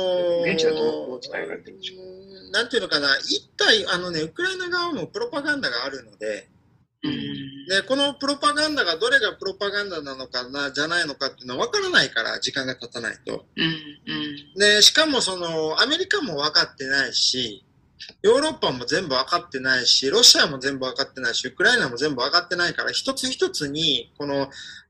ー現地はどうどう伝えられてるんでしょう？なんていうのかな、一体、あのね、ウクライナ側もプロパガンダがあるので、うんで、このプロパガンダがどれがプロパガンダなのかな、じゃないのかっていうのは分からないから、時間が経たないと。で、しかもその、アメリカも分かってないし、ヨーロッパも全部分かってないし、ロシアも全部分かってないし、ウクライナも全部分かってないから、一つ一つに、この、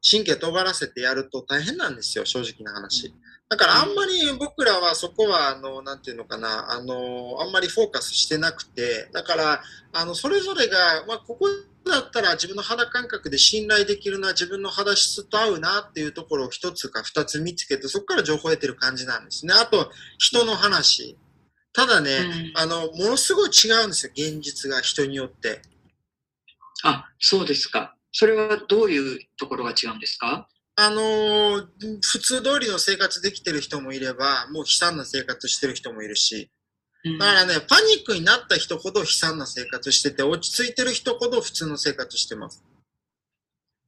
神経尖らせてやると大変なんですよ、正直な話。だからあんまり僕らはそこは、あの、なんていうのかな、あの、あんまりフォーカスしてなくて、だから、あの、それぞれが、まあ、ここだったら自分の肌感覚で信頼できるな、自分の肌質と合うなっていうところを一つか二つ見つけて、そこから情報を得てる感じなんですね。あと、人の話。ただね、うんあの、ものすごい違うんですよ、現実が人によって。あ、そうですか。それはどういうところが違うんですか？あのー普通通りの生活できてる人もいれば、もう悲惨な生活してる人もいるし、うんだからね、パニックになった人ほど悲惨な生活してて、落ち着いてる人ほど普通の生活してます。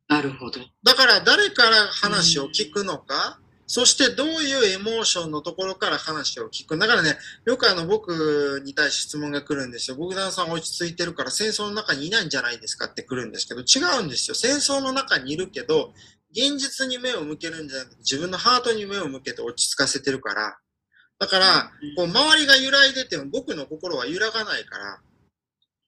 なるほど。だから誰から話を聞くのか、そしてどういうエモーションのところから話を聞く。だからね、よくあの僕に対して質問が来るんですよ。僕団さん落ち着いてるから戦争の中にいないんじゃないですかって来るんですけど、違うんですよ。戦争の中にいるけど、現実に目を向けるんじゃなくて、自分のハートに目を向けて落ち着かせてるから。だから、こう周りが揺らいでても僕の心は揺らがないから。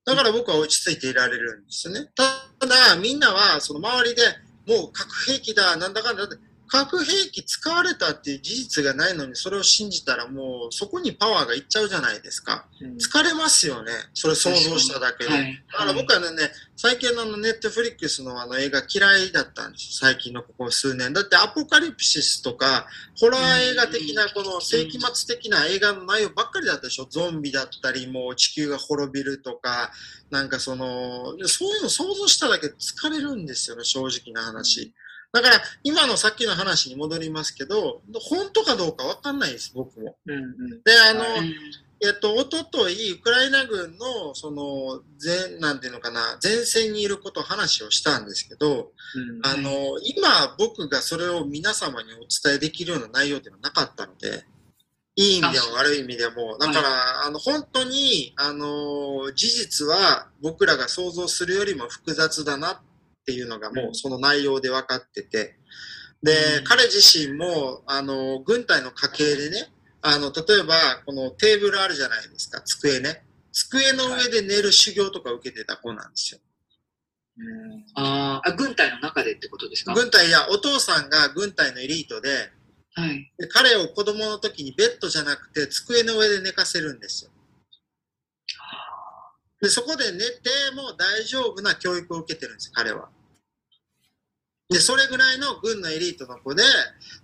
だから僕は落ち着いていられるんですよね。ただ、みんなはその周りでもう核兵器だ、なんだかんだって、核兵器使われたっていう事実がないのにそれを信じたらもうそこにパワーがいっちゃうじゃないですか。疲れますよね。それ想像しただけで。はい。だから僕はね、最近のネットフリックスのあの映画嫌いだったんですよ。最近のここ数年。だってアポカリプシスとか、ホラー映画的なこの世紀末的な映画の内容ばっかりだったでしょ。ゾンビだったり、もう地球が滅びるとか、なんかその、そういうの想像しただけで疲れるんですよね、正直な話。だから、今のさっきの話に戻りますけど、本当かどうかわかんないです、僕も。うんうん。で、あの、うんえっと、おととい、ウクライナ軍の、その、前、なんていうのかな、前線にいることを話をしたんですけど、うん。あの、今、僕がそれを皆様にお伝えできるような内容ではなかったので、いい意味でも悪い意味でも、だから、あの、本当に、あの、事実は僕らが想像するよりも複雑だなっていうのがもうその内容で分かってて、で、うん彼自身も、あの、軍隊の家系でね、あの、例えば、このテーブルあるじゃないですか、机ね。机の上で寝る修行とか受けてた子なんですよ。うんあーあ、軍隊の中でってことですか？軍隊やお父さんが軍隊のエリートで、はい。で彼を子供の時にベッドじゃなくて机の上で寝かせるんですよ。で、そこで寝ても大丈夫な教育を受けてるんです、彼は。で、それぐらいの軍のエリートの子で、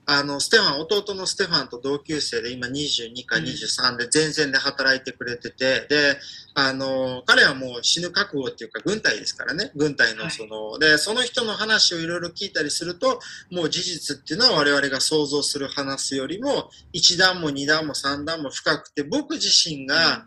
あの、ステファン、弟のステファンと同級生で、今22か23で前線で働いてくれてて、で、あの、彼はもう死ぬ覚悟っていうか、軍隊ですからね、軍隊のその、で、その人の話をいろいろ聞いたりすると、もう事実っていうのは我々が想像する話よりも、一段も二段も三段も深くて、僕自身が、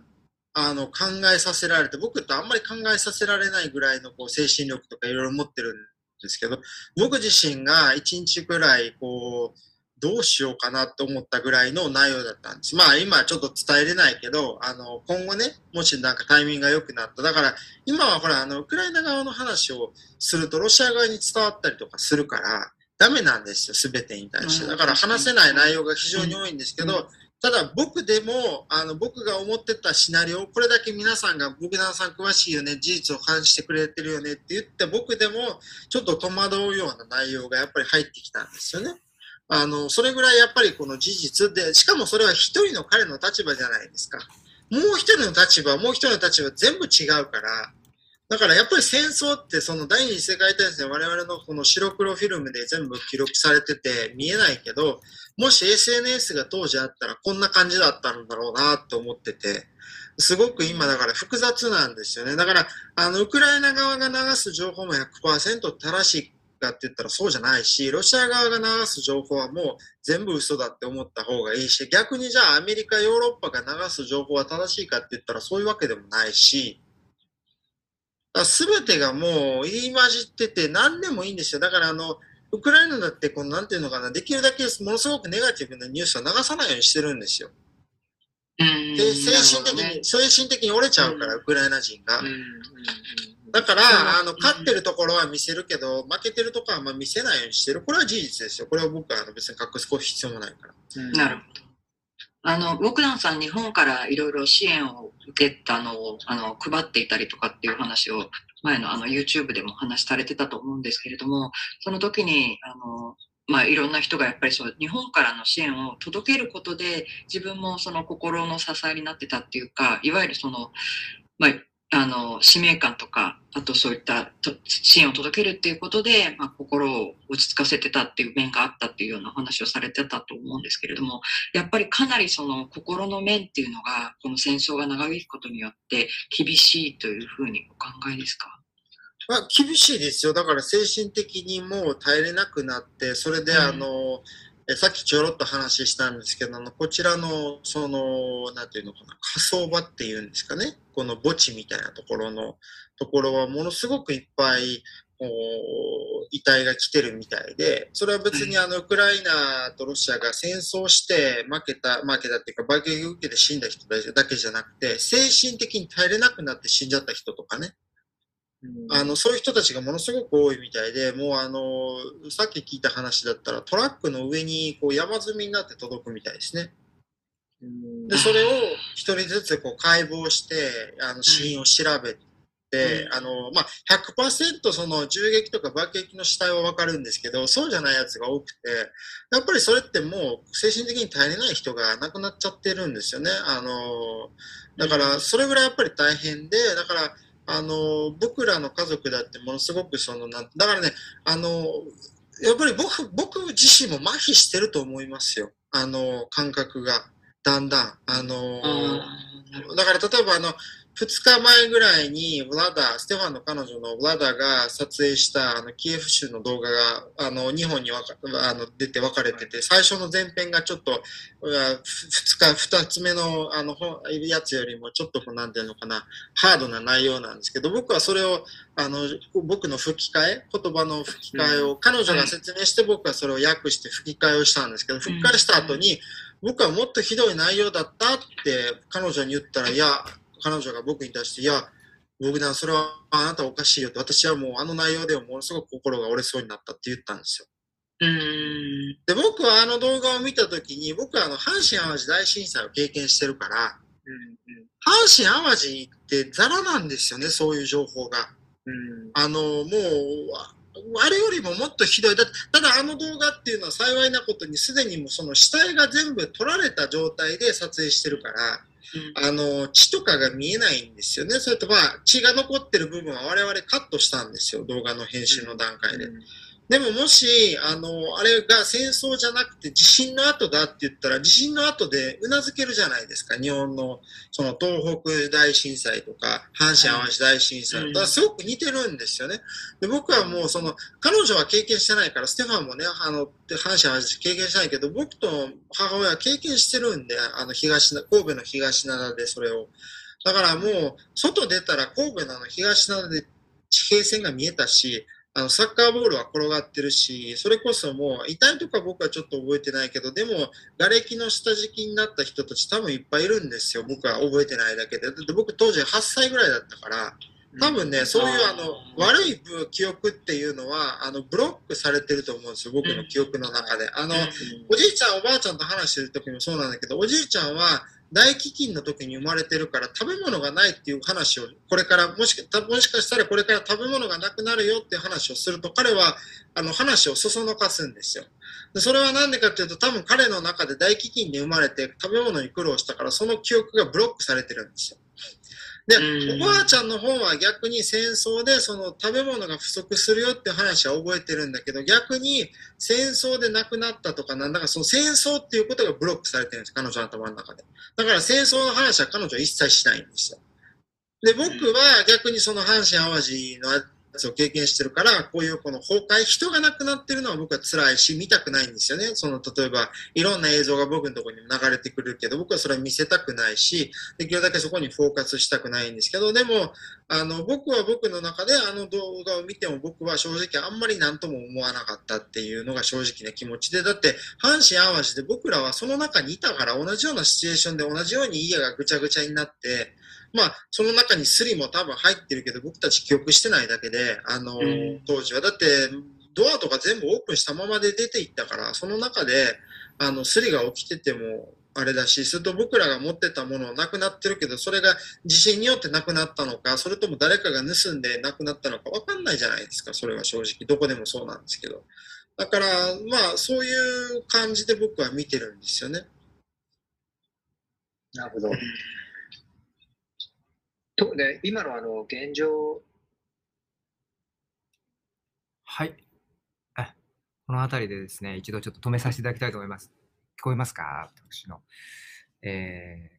あの、考えさせられて、僕ってあんまり考えさせられないぐらいのこう精神力とかいろいろ持ってるんですけど、僕自身が一日くらい、こう、どうしようかなと思ったぐらいの内容だったんです。まあ今ちょっと伝えれないけど、あの、今後ね、もしなんかタイミングが良くなった。だから今はほら、あの、ウクライナ側の話をするとロシア側に伝わったりとかするから、ダメなんですよ、すべてに対して。だから話せない内容が非常に多いんですけど、ただ僕でも、あの、僕が思ってたシナリオ、これだけ皆さんが、僕なさん詳しいよね、事実を話してくれてるよねって言って、僕でもちょっと戸惑うような内容がやっぱり入ってきたんですよね。あの、それぐらいやっぱりこの事実で、しかもそれは一人の彼の立場じゃないですか。もう一人の立場、もう一人の立場全部違うから、だからやっぱり戦争ってその第二次世界大戦我々のこの白黒フィルムで全部記録されてて見えないけど、もし SNS が当時あったらこんな感じだったんだろうなと思ってて、すごく今だから複雑なんですよね。だから、あの、ウクライナ側が流す情報も100%正しいかって言ったらそうじゃないし、ロシア側が流す情報はもう全部嘘だって思った方がいいし、逆にじゃあアメリカ、ヨーロッパが流す情報は正しいかって言ったらそういうわけでもないし、すべてがもう言い混じってて何でもいいんですよ。だからあの、ウクライナだってこのなんていうのかな、できるだけものすごくネガティブなニュースを流さないようにしてるんですよ。うんで精神的に、ね精神的に折れちゃうから、うんウクライナ人がだから、あの、うん勝ってるところは見せるけど、負けてるところはま見せないようにしてる。これは事実ですよ。これは僕はあの別に隠す必要もないから。うんなるほど。あの、ボクダンさん、日本からいろいろ支援を受けたのを、あの、配っていたりとかっていう話を、前のあの、YouTube でも話されてたと思うんですけれども、その時に、あの、まあ、いろんな人がやっぱりそう、日本からの支援を届けることで、自分もその心の支えになってたっていうか、いわゆるその、まあ、あの、使命感とか、あとそういったと支援を届けるっていうことで、まあ、心を落ち着かせてたっていう面があったっていうような話をされてたと思うんですけれども、やっぱりかなりその心の面っていうのが、この戦争が長引くことによって厳しいというふうにお考えですか？まあ、厳しいですよ。だから精神的にもう耐えれなくなって、それで、うんあの、えさっきちょろっと話したんですけど、あのこちらの、その、なんていうのかな、火葬場っていうんですかね。この墓地みたいなところの、ところはものすごくいっぱい、遺体が来てるみたいで、それは別にあの、ウクライナとロシアが戦争して負けた、負けたっていうか、爆撃を受けて死んだ人だけじゃなくて、精神的に耐えれなくなって死んじゃった人とかね。あの、そういう人たちがものすごく多いみたいで、もうあの、さっき聞いた話だったらトラックの上にこう山積みになって届くみたいですね。で、それを一人ずつこう解剖して、あの、死因を調べて、あの、まあ、100%その銃撃とか爆撃の死体はわかるんですけど、そうじゃないやつが多くて、やっぱりそれってもう精神的に耐えれない人が亡くなっちゃってるんですよね。あの、だからそれぐらいやっぱり大変で、だから、あの、僕らの家族だってものすごくその、なんだからね、あの、やっぱり僕、僕自身も麻痺してると思いますよ。あの、感覚が。だんだん。あの、だから例えばあの、2日前ぐらいに、ブラダー、ステファンの彼女のブラダーが撮影したあのキエフ州の動画があの2本にわかあの出て分かれてて、最初の前編がちょっと、うわ2日、2つ目のあのほやつよりもちょっとなんていうのかな、ハードな内容なんですけど、僕はそれを、あの、僕の吹き替え、言葉の吹き替えを、彼女が説明して僕はそれを訳して吹き替えをしたんですけど、吹き替えした後に、僕はもっとひどい内容だったって彼女に言ったら、いや、彼女が僕に対して、いや、僕だ、それはあなたおかしいよって、私はもうあの内容でもものすごく心が折れそうになったって言ったんですよ。うーん。で、僕はあの動画を見たときに、僕はあの阪神淡路大震災を経験してるから、阪神淡路ってザラなんですよね、そういう情報が。うんあの、もう、あれよりももっとひどい。だただあの動画っていうのは幸いなことにすでにもうその死体が全部取られた状態で撮影してるから、あの、血とかが見えないんですよね。それとまあ、血が残ってる部分は我々カットしたんですよ。動画の編集の段階で。でももし、あの、あれが戦争じゃなくて地震の後だって言ったら、地震の後でうなずけるじゃないですか。日本の、その東北大震災とか、阪神淡路大震災とか、すごく似てるんですよね。で、僕はもうその、彼女は経験してないから、ステファンもね、あの、阪神淡路経験してないけど、僕と母親は経験してるんで、あの、東な、神戸の東灘でそれを。だからもう、外出たら神戸の東灘で地平線が見えたし、あのサッカーボールは転がってるし、それこそもう、遺体とか僕はちょっと覚えてないけど、でも、瓦礫の下敷きになった人たち多分いっぱいいるんですよ。僕は覚えてないだけで。だって僕当時8歳ぐらいだったから、多分ね、そういうあの、悪い記憶っていうのは、あの、ブロックされてると思うんですよ。僕の記憶の中で。あの、おじいちゃんおばあちゃんと話してる時もそうなんだけど、おじいちゃんは、大飢饉の時に生まれてるから食べ物がないっていう話をこれからもしかもしかしたらこれから食べ物がなくなるよっていう話をすると彼はあの話をそそのかすんですよ。でそれは何でかっていうと多分彼の中で大飢饉に生まれて食べ物に苦労したからその記憶がブロックされてるんですよ。で、おばあちゃんの方は逆に戦争でその食べ物が不足するよって話は覚えてるんだけど、逆に戦争で亡くなったとかなんだかその戦争っていうことがブロックされてるんです、彼女の頭の中で。だから戦争の話は彼女は一切しないんですよ。で、僕は逆にその阪神淡路のやつを経験してるから、こういうこの崩壊、人が亡くなってるのは僕は辛いし、見たくないんですよね。その、例えば、いろんな映像が僕のところにも流れてくるけど、僕はそれは見せたくないし、できるだけそこにフォーカスしたくないんですけど、でも、あの、僕は僕の中であの動画を見ても僕は正直あんまり何とも思わなかったっていうのが正直な気持ちで、だって、阪神淡路で僕らはその中にいたから同じようなシチュエーションで同じように家がぐちゃぐちゃになって、まあ、その中にスリも多分入ってるけど、僕たち記憶してないだけで、あの、当時は。だって、ドアとか全部オープンしたままで出ていったから、その中で、あの、スリが起きてても、あれだし、それと僕らが持ってたものなくなってるけど、それが地震によってなくなったのか、それとも誰かが盗んでなくなったのかわかんないじゃないですか、それは正直。どこでもそうなんですけど。だから、まあ、そういう感じで僕は見てるんですよね。なるほど。とで今のあの現状、はい。あこの辺りでですね、一度ちょっと止めさせていただきたいと思います。聞こえますか？私の。えー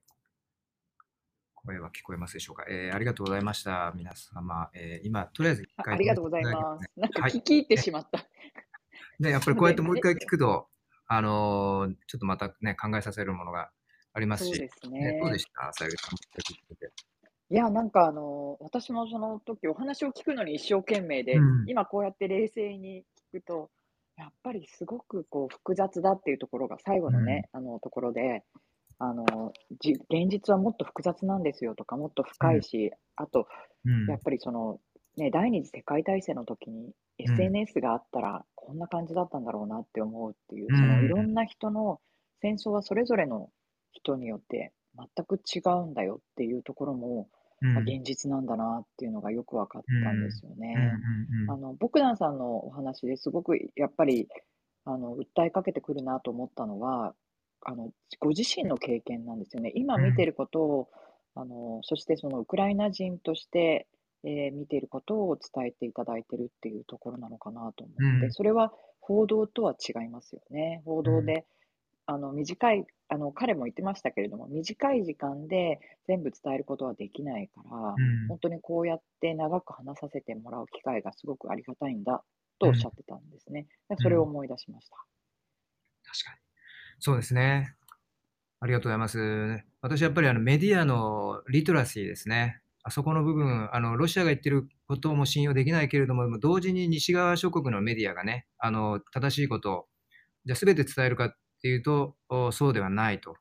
声は聞こえますでしょうか、えーありがとうございました、皆様。えー今、とりあえず一あ回ありがとうございます。けなんかはい聞き入ってしまった。で、やっぱりこうやってもう一回聞くと、あのーちょっとまたね、考えさせるものがありますし、そうですねねどうでした？さゆりさん、いや、なんかあの、私もその時お話を聞くのに一生懸命で、うん。今こうやって冷静に聞くと、やっぱりすごくこう複雑だっていうところが最後のね、あのところで、あの、じ現実はもっと複雑なんですよとか、もっと深いし、あと、うん。やっぱりその、ね、第二次世界大戦の時に SNS があったらこんな感じだったんだろうなって思うっていう、そのいろんな人の戦争はそれぞれの人によって全く違うんだよっていうところも、うん。まあ現実なんだなっていうのがよく分かったんですよね。うん。うん。あの、ボクダンさんのお話ですごくやっぱりあの訴えかけてくるなと思ったのは、あのご自身の経験なんですよね。今見てることを、あのそしてそのウクライナ人として、えー見ていることを伝えていただいてるっていうところなのかなと思って、うん。それは報道とは違いますよね。報道で、あの短いあの彼も言ってましたけれども、短い時間で全部伝えることはできないから、うん本当にこうやって長く話させてもらう機会がすごくありがたいんだとおっしゃってたんですね。だからそれを思い出しました。確かに。そうですね。ありがとうございます。私、やっぱりあのメディアのリトラシーですね。あそこの部分、あのロシアが言ってることも信用できないけれども、同時に西側諸国のメディアがね、あの正しいことを、じゃあ全て伝えるかっていうと、そうではないと。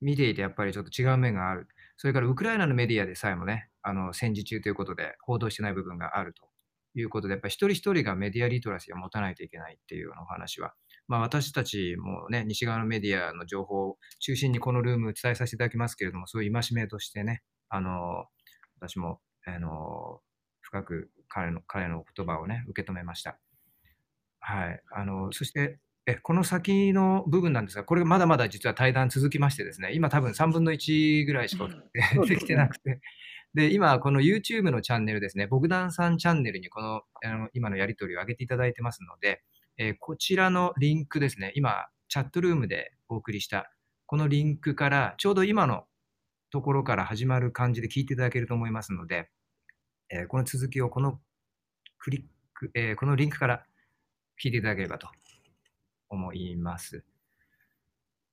見ていてやっぱりちょっと違う面がある。それからウクライナのメディアでさえもね、あの戦時中ということで報道してない部分があるということで、やっぱり一人一人がメディアリトラシーを持たないといけないっていうようなお話は、まあ、私たちもね、西側のメディアの情報を中心にこのルーム伝えさせていただきますけれども、そういう戒めとしてね、あの、私も、あの、深く彼の彼の言葉をね、受け止めました。はい。あの、そして、えこの先の部分なんですが、これがまだまだ実は対談続きましてですね、今多分3分の1ぐらいしかでき。てなくて、で、今、この YouTube のチャンネルですね、ボグダンさんチャンネルにこのあの今のやり取りを上げていただいてますので、えーこちらのリンクですね、今、チャットルームでお送りした、このリンクから、ちょうど今のところから始まる感じで聞いていただけると思いますので、えーこの続きをこのクリック、えーこのリンクから聞いていただければと思います。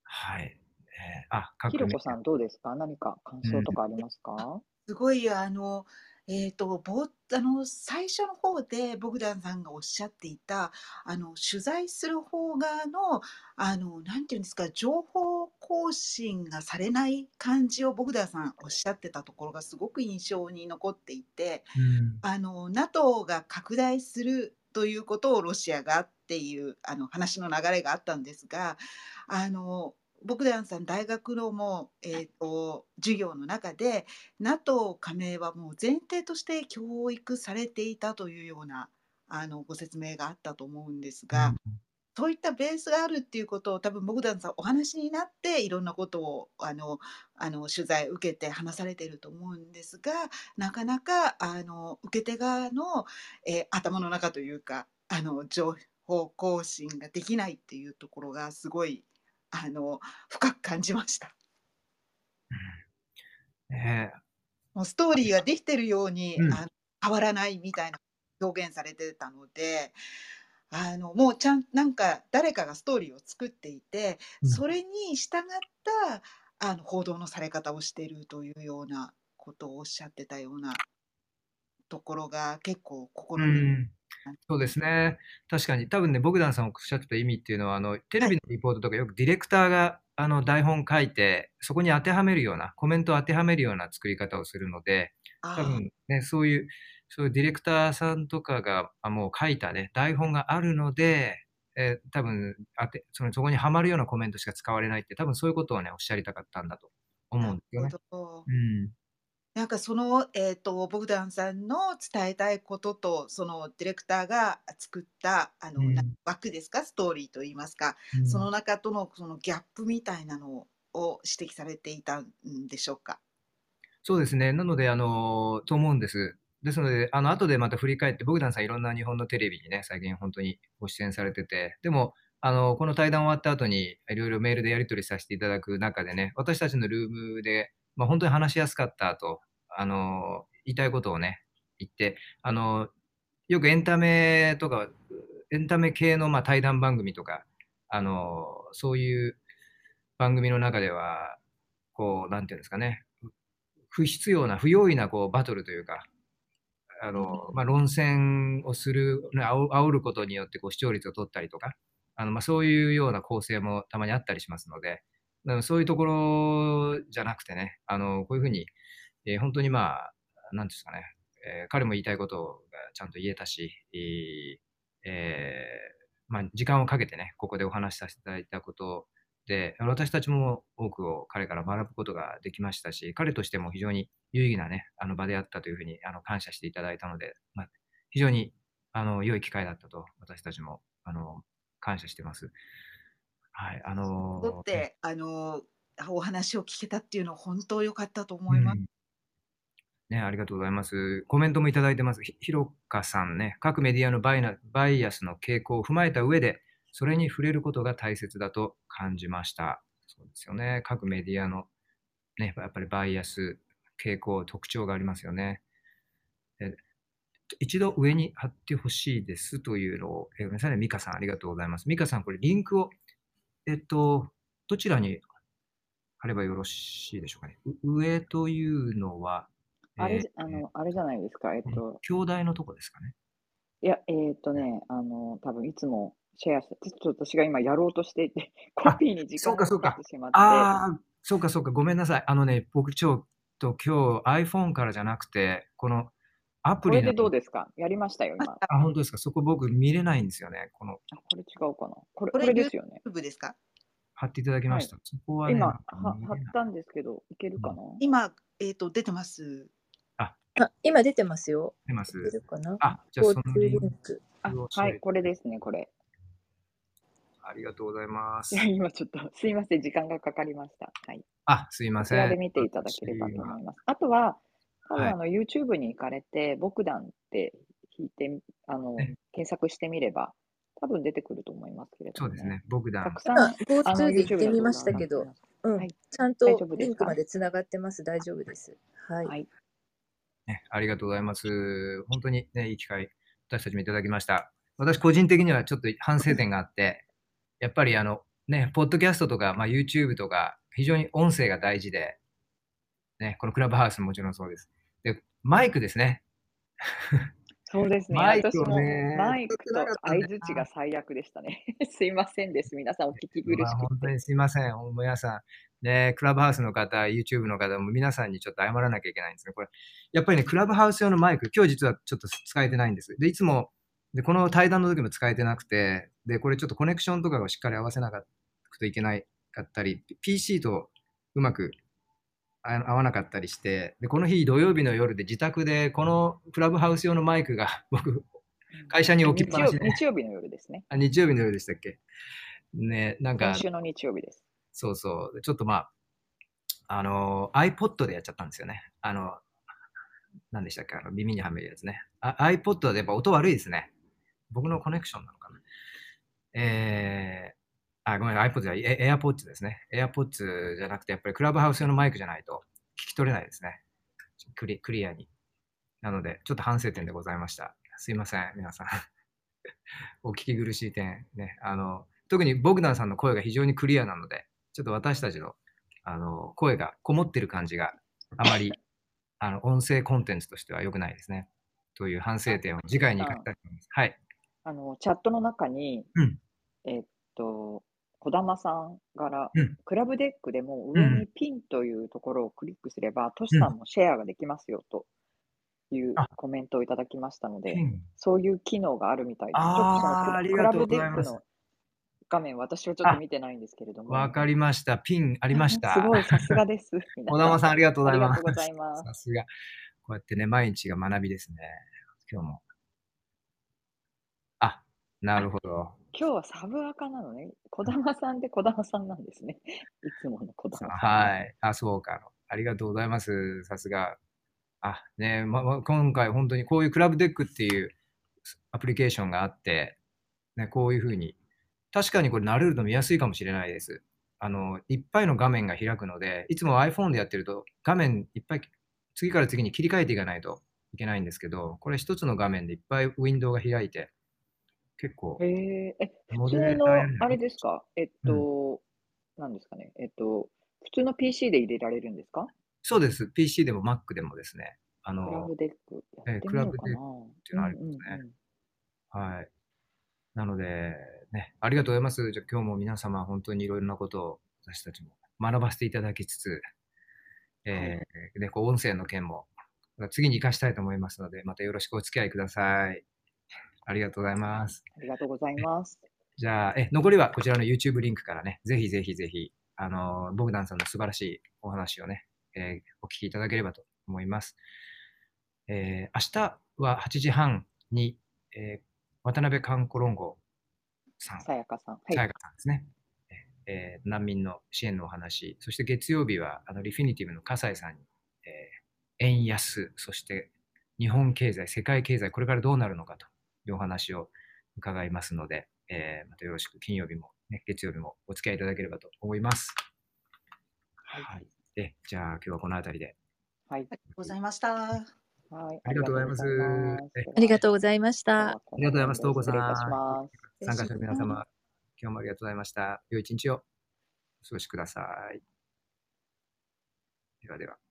はい。えーあ、ひ各ろこさんどうですか？何か感想とかありますか？すごいあの、えー、とぼあの最初の方でボグダンさんがおっしゃっていたあの取材する方側のあのなんていうんですか情報更新がされない感じをボグダンさんおっしゃってたところがすごく印象に残っていてうんあの NATO が拡大するということをロシアがっていうあの話の流れがあったんですがあのボグダンさん大学のも、えー、と授業の中で NATO 加盟はもう前提として教育されていたというようなあのご説明があったと思うんですが、そういったベースがあるっていうことを多分ボグダンさんお話になっていろんなことをあのあの取材受けて話されていると思うんですがなかなかあの受け手側の、えー頭の中というかあの情報更新ができないっていうところがすごいあの深く感じました。ねもうストーリーができてるように、うん。あの変わらないみたいな表現されてたのであのもうちゃんなんか誰かがストーリーを作っていて、うん。それに従ったあの報道のされ方をしているというようなことをおっしゃってたようなところが結構う心に、ん、そうですね。確かに、多分ね、ボグダンさんおっしゃってた意味っていうのは、あのテレビのリポートとかよくディレクターがあの台本書いて、そこに当てはめるような、コメントを当てはめるような作り方をするので、あ多分ね、そういう、そういうディレクターさんとかがあもう書いたね、台本があるので、えー多分当てそのそこにはまるようなコメントしか使われないって、多分そういうことをね、おっしゃりたかったんだと思うんですよね。うん。なんかその、えー、とボグダンさんの伝えたいこととそのディレクターが作ったあの、うんな枠ですか？ストーリーといいますか、うんその中とのそのギャップみたいなのを指摘されていたんでしょうか？そうですね。なので、あの、と思うんです。ですので、あの、後でまた振り返って、ボグダンさんいろんな日本のテレビにね、最近本当にご出演されてて、でも、あの、この対談終わった後に、いろいろメールでやり取りさせていただく中でね、私たちのルームで、まあ、本当に話しやすかったと、あの、言いたいことをね、言って、あの、よくエンタメとか、エンタメ系のまあ対談番組とか、あの、そういう番組の中では、こう、なんていうんですかね、不必要な、不用意なこうバトルというか、あのまあ、論戦をする、ね、煽煽ることによってこう視聴率を取ったりとか、あのまあ、そういうような構成もたまにあったりしますので、そういうところじゃなくてね、あのこういうふうに、えー本当にまあ、なんですかね、えー彼も言いたいことがちゃんと言えたし、えーえーまあ、時間をかけてね、ここでお話しさせていただいたことで、私たちも多くを彼から学ぶことができましたし、彼としても非常に有意義なね、あの場であったというふうにあの感謝していただいたので、まあ、非常にあの良い機会だったと、私たちもあの感謝してます。はい、あのとってあのお話を聞けたっていうのは本当良かったと思います。うんね、ありがとうございます。コメントもいただいてます。ひひろかさんね、各メディアのバイナバイアスの傾向を踏まえた上で、それに触れることが大切だと感じました。そうですよね。各メディアの、ね、やっぱりバイアス、傾向、特徴がありますよね。で一度上に貼ってほしいですというのを、えごめんなさいね、ミカさん、ありがとうございます。ミカさん、これリンクを、えっと、どちらに貼ればよろしいでしょうかね。う上というのは、あれえー、あの、あれじゃないですか。えっと、兄弟のとこですかね。いや、えっとね、あの、多分いつもシェアして、ちょっと私が今やろうとしていて、コピーに時間がかかってしまって、ああ、そうかそうか、ごめんなさい。あのね、僕ちょっと今日 iPhone からじゃなくて、このアプリのこれでどうですか？やりましたよ、今。あ、本当ですか？そこ僕見れないんですよね。この、あ、これ違うかな？これ、これですよね。YouTube ですか？貼っていただきました。そこはね、今、は貼ったんですけど、いけるかな？今、えー、と出てます。あ、今出てますよ。出ます出るかな？あ、じゃあそのリンンク。あ、はい、これですね、これ。ありがとうございますいや、。今ちょっと、すいません、時間がかかりました。はい。あ、すいません。こちらで見ていただければと思います。あとは、多分あの YouTube に行かれて、ボクダンって引いて、あのえ検索してみれば、多分出てくると思いますけれども、そうですね。僕だた。くさん、GoTo で行ってみましたけど、うん、はいちゃん大とリンクまでつながってます。大丈夫です。はい。はい。ね、ありがとうございます。本当にね、いい機会、私たちもいただきました。私個人的にはちょっと反省点があって、やっぱりあの、ね、ポッドキャストとか、まあ、YouTube とか、非常に音声が大事で、ね、このクラブハウスももちろんそうです。で、マイクですね。そうですね。マイク私もマイクと相づちが最悪でしたね。すいませんです。皆さんお聞き苦しまあ、本くて。当にすいません。皆さん、ね、クラブハウスの方、YouTube の方も皆さんにちょっと謝らなきゃいけないんですね。これ、やっぱりね、クラブハウス用のマイク、今日実はちょっと使えてないんです。で、いつも、で、この対談の時も使えてなくて、で、これちょっとコネクションとかをしっかり合わせなかったといけないかったり、PC とうまくあ合わなかったりして、で、この日土曜日の夜で自宅でこのクラブハウス用のマイクが 僕、会社に置きっぱなしで、日曜日の夜ですね。あ日曜日の夜でしたっけ？ね、なんか今、週の日曜日です。そうそう。ちょっとまあ、あの、iPod でやっちゃったんですよね。あの、何でしたっけ？あの耳にはめるやつね。あ iPod でやっぱ音悪いですね。僕のコネクションなのかな？えー、あ、ごめん、iPod じゃない、AirPods ですね。AirPods じゃなくて、やっぱりクラブハウス用のマイクじゃないと聞き取れないですね。クリクリアに。なので、ちょっと反省点でございました。すいません、皆さん。お聞き苦しい点ね。あの、特にボグダンさんの声が非常にクリアなので、ちょっと私たちのあの声がこもってる感じがあまりあの音声コンテンツとしては良くないですね。という反省点を次回に生かしたいと思います。はい。あの、チャットの中に、うんえっと、児玉さんから、うんクラブデックでも上うんにピンというところをクリックすれば、トシさんもシェアができますよというあコメントをいただきましたので、うんそういう機能があるみたいです。ちょっとそのクラありがとうございますクラブデックの画面、私はちょっと見てないんですけれども。わかりました。ピンありました。すごい、さすがです。皆小玉さんありがとうございます。ありがとうございますさすが。こうやってね、毎日が学びですね。今日も。あ、なるほど。今日はサブアカなのね。児玉さんで児玉さんなんですね。いつもの児玉さん。はい。あ、そうか。ありがとうございます。さすが。あ、ねまま今回本当にこういうクラブデックっていうアプリケーションがあって、ね、こういうふうに、確かにこれ慣れると見やすいかもしれないです。あの、いっぱいの画面が開くので、いつも iPhone でやってると画面いっぱい次から次に切り替えていかないといけないんですけど、これ一つの画面でいっぱいウィンドウが開いて、結構へえ、え、モ普通のあれですか？えっと、なんですかね？えっと、普通の PC で入れられるんですか？そうです。PC でも Mac でもですね。あクラのブ、デックええやってみようかな。クラブデッていうのありますねうんうんうんはい。なので、ね、ありがとうございます。じゃあ今日も皆様、本当にいろいろなことを私たちも学ばせていただきつつ、えーでこう音声の件も次に生かしたいと思いますので、またよろしくお付き合いください。ありがとうございます。ありがとうございます。じゃあ、え残りはこちらの YouTube リンクからね、ぜひぜひぜひ、あの、ボグダンさんの素晴らしいお話をね、えーお聞きいただければと思います。えー明日は8時半に、えー渡辺観光論語さん、さやかさん。はい。さやかさんですね、えー難民の支援のお話、そして月曜日はあのリフィニティブの笠井さんに、えー円安、そして日本経済、世界経済、これからどうなるのかとお話を伺いますので、えーまたよろしく金曜日も、ね、月曜日もお付き合いいただければと思います。はい。でじゃあ今日はこの辺りで。はい。ありがとうございました。はい。ありがとうございますえありがとうございました。ありがとうございます、東子さん。失礼いたします。参加者の皆様、今日もありがとうございました。良い一日をお過ごしください。ではでは。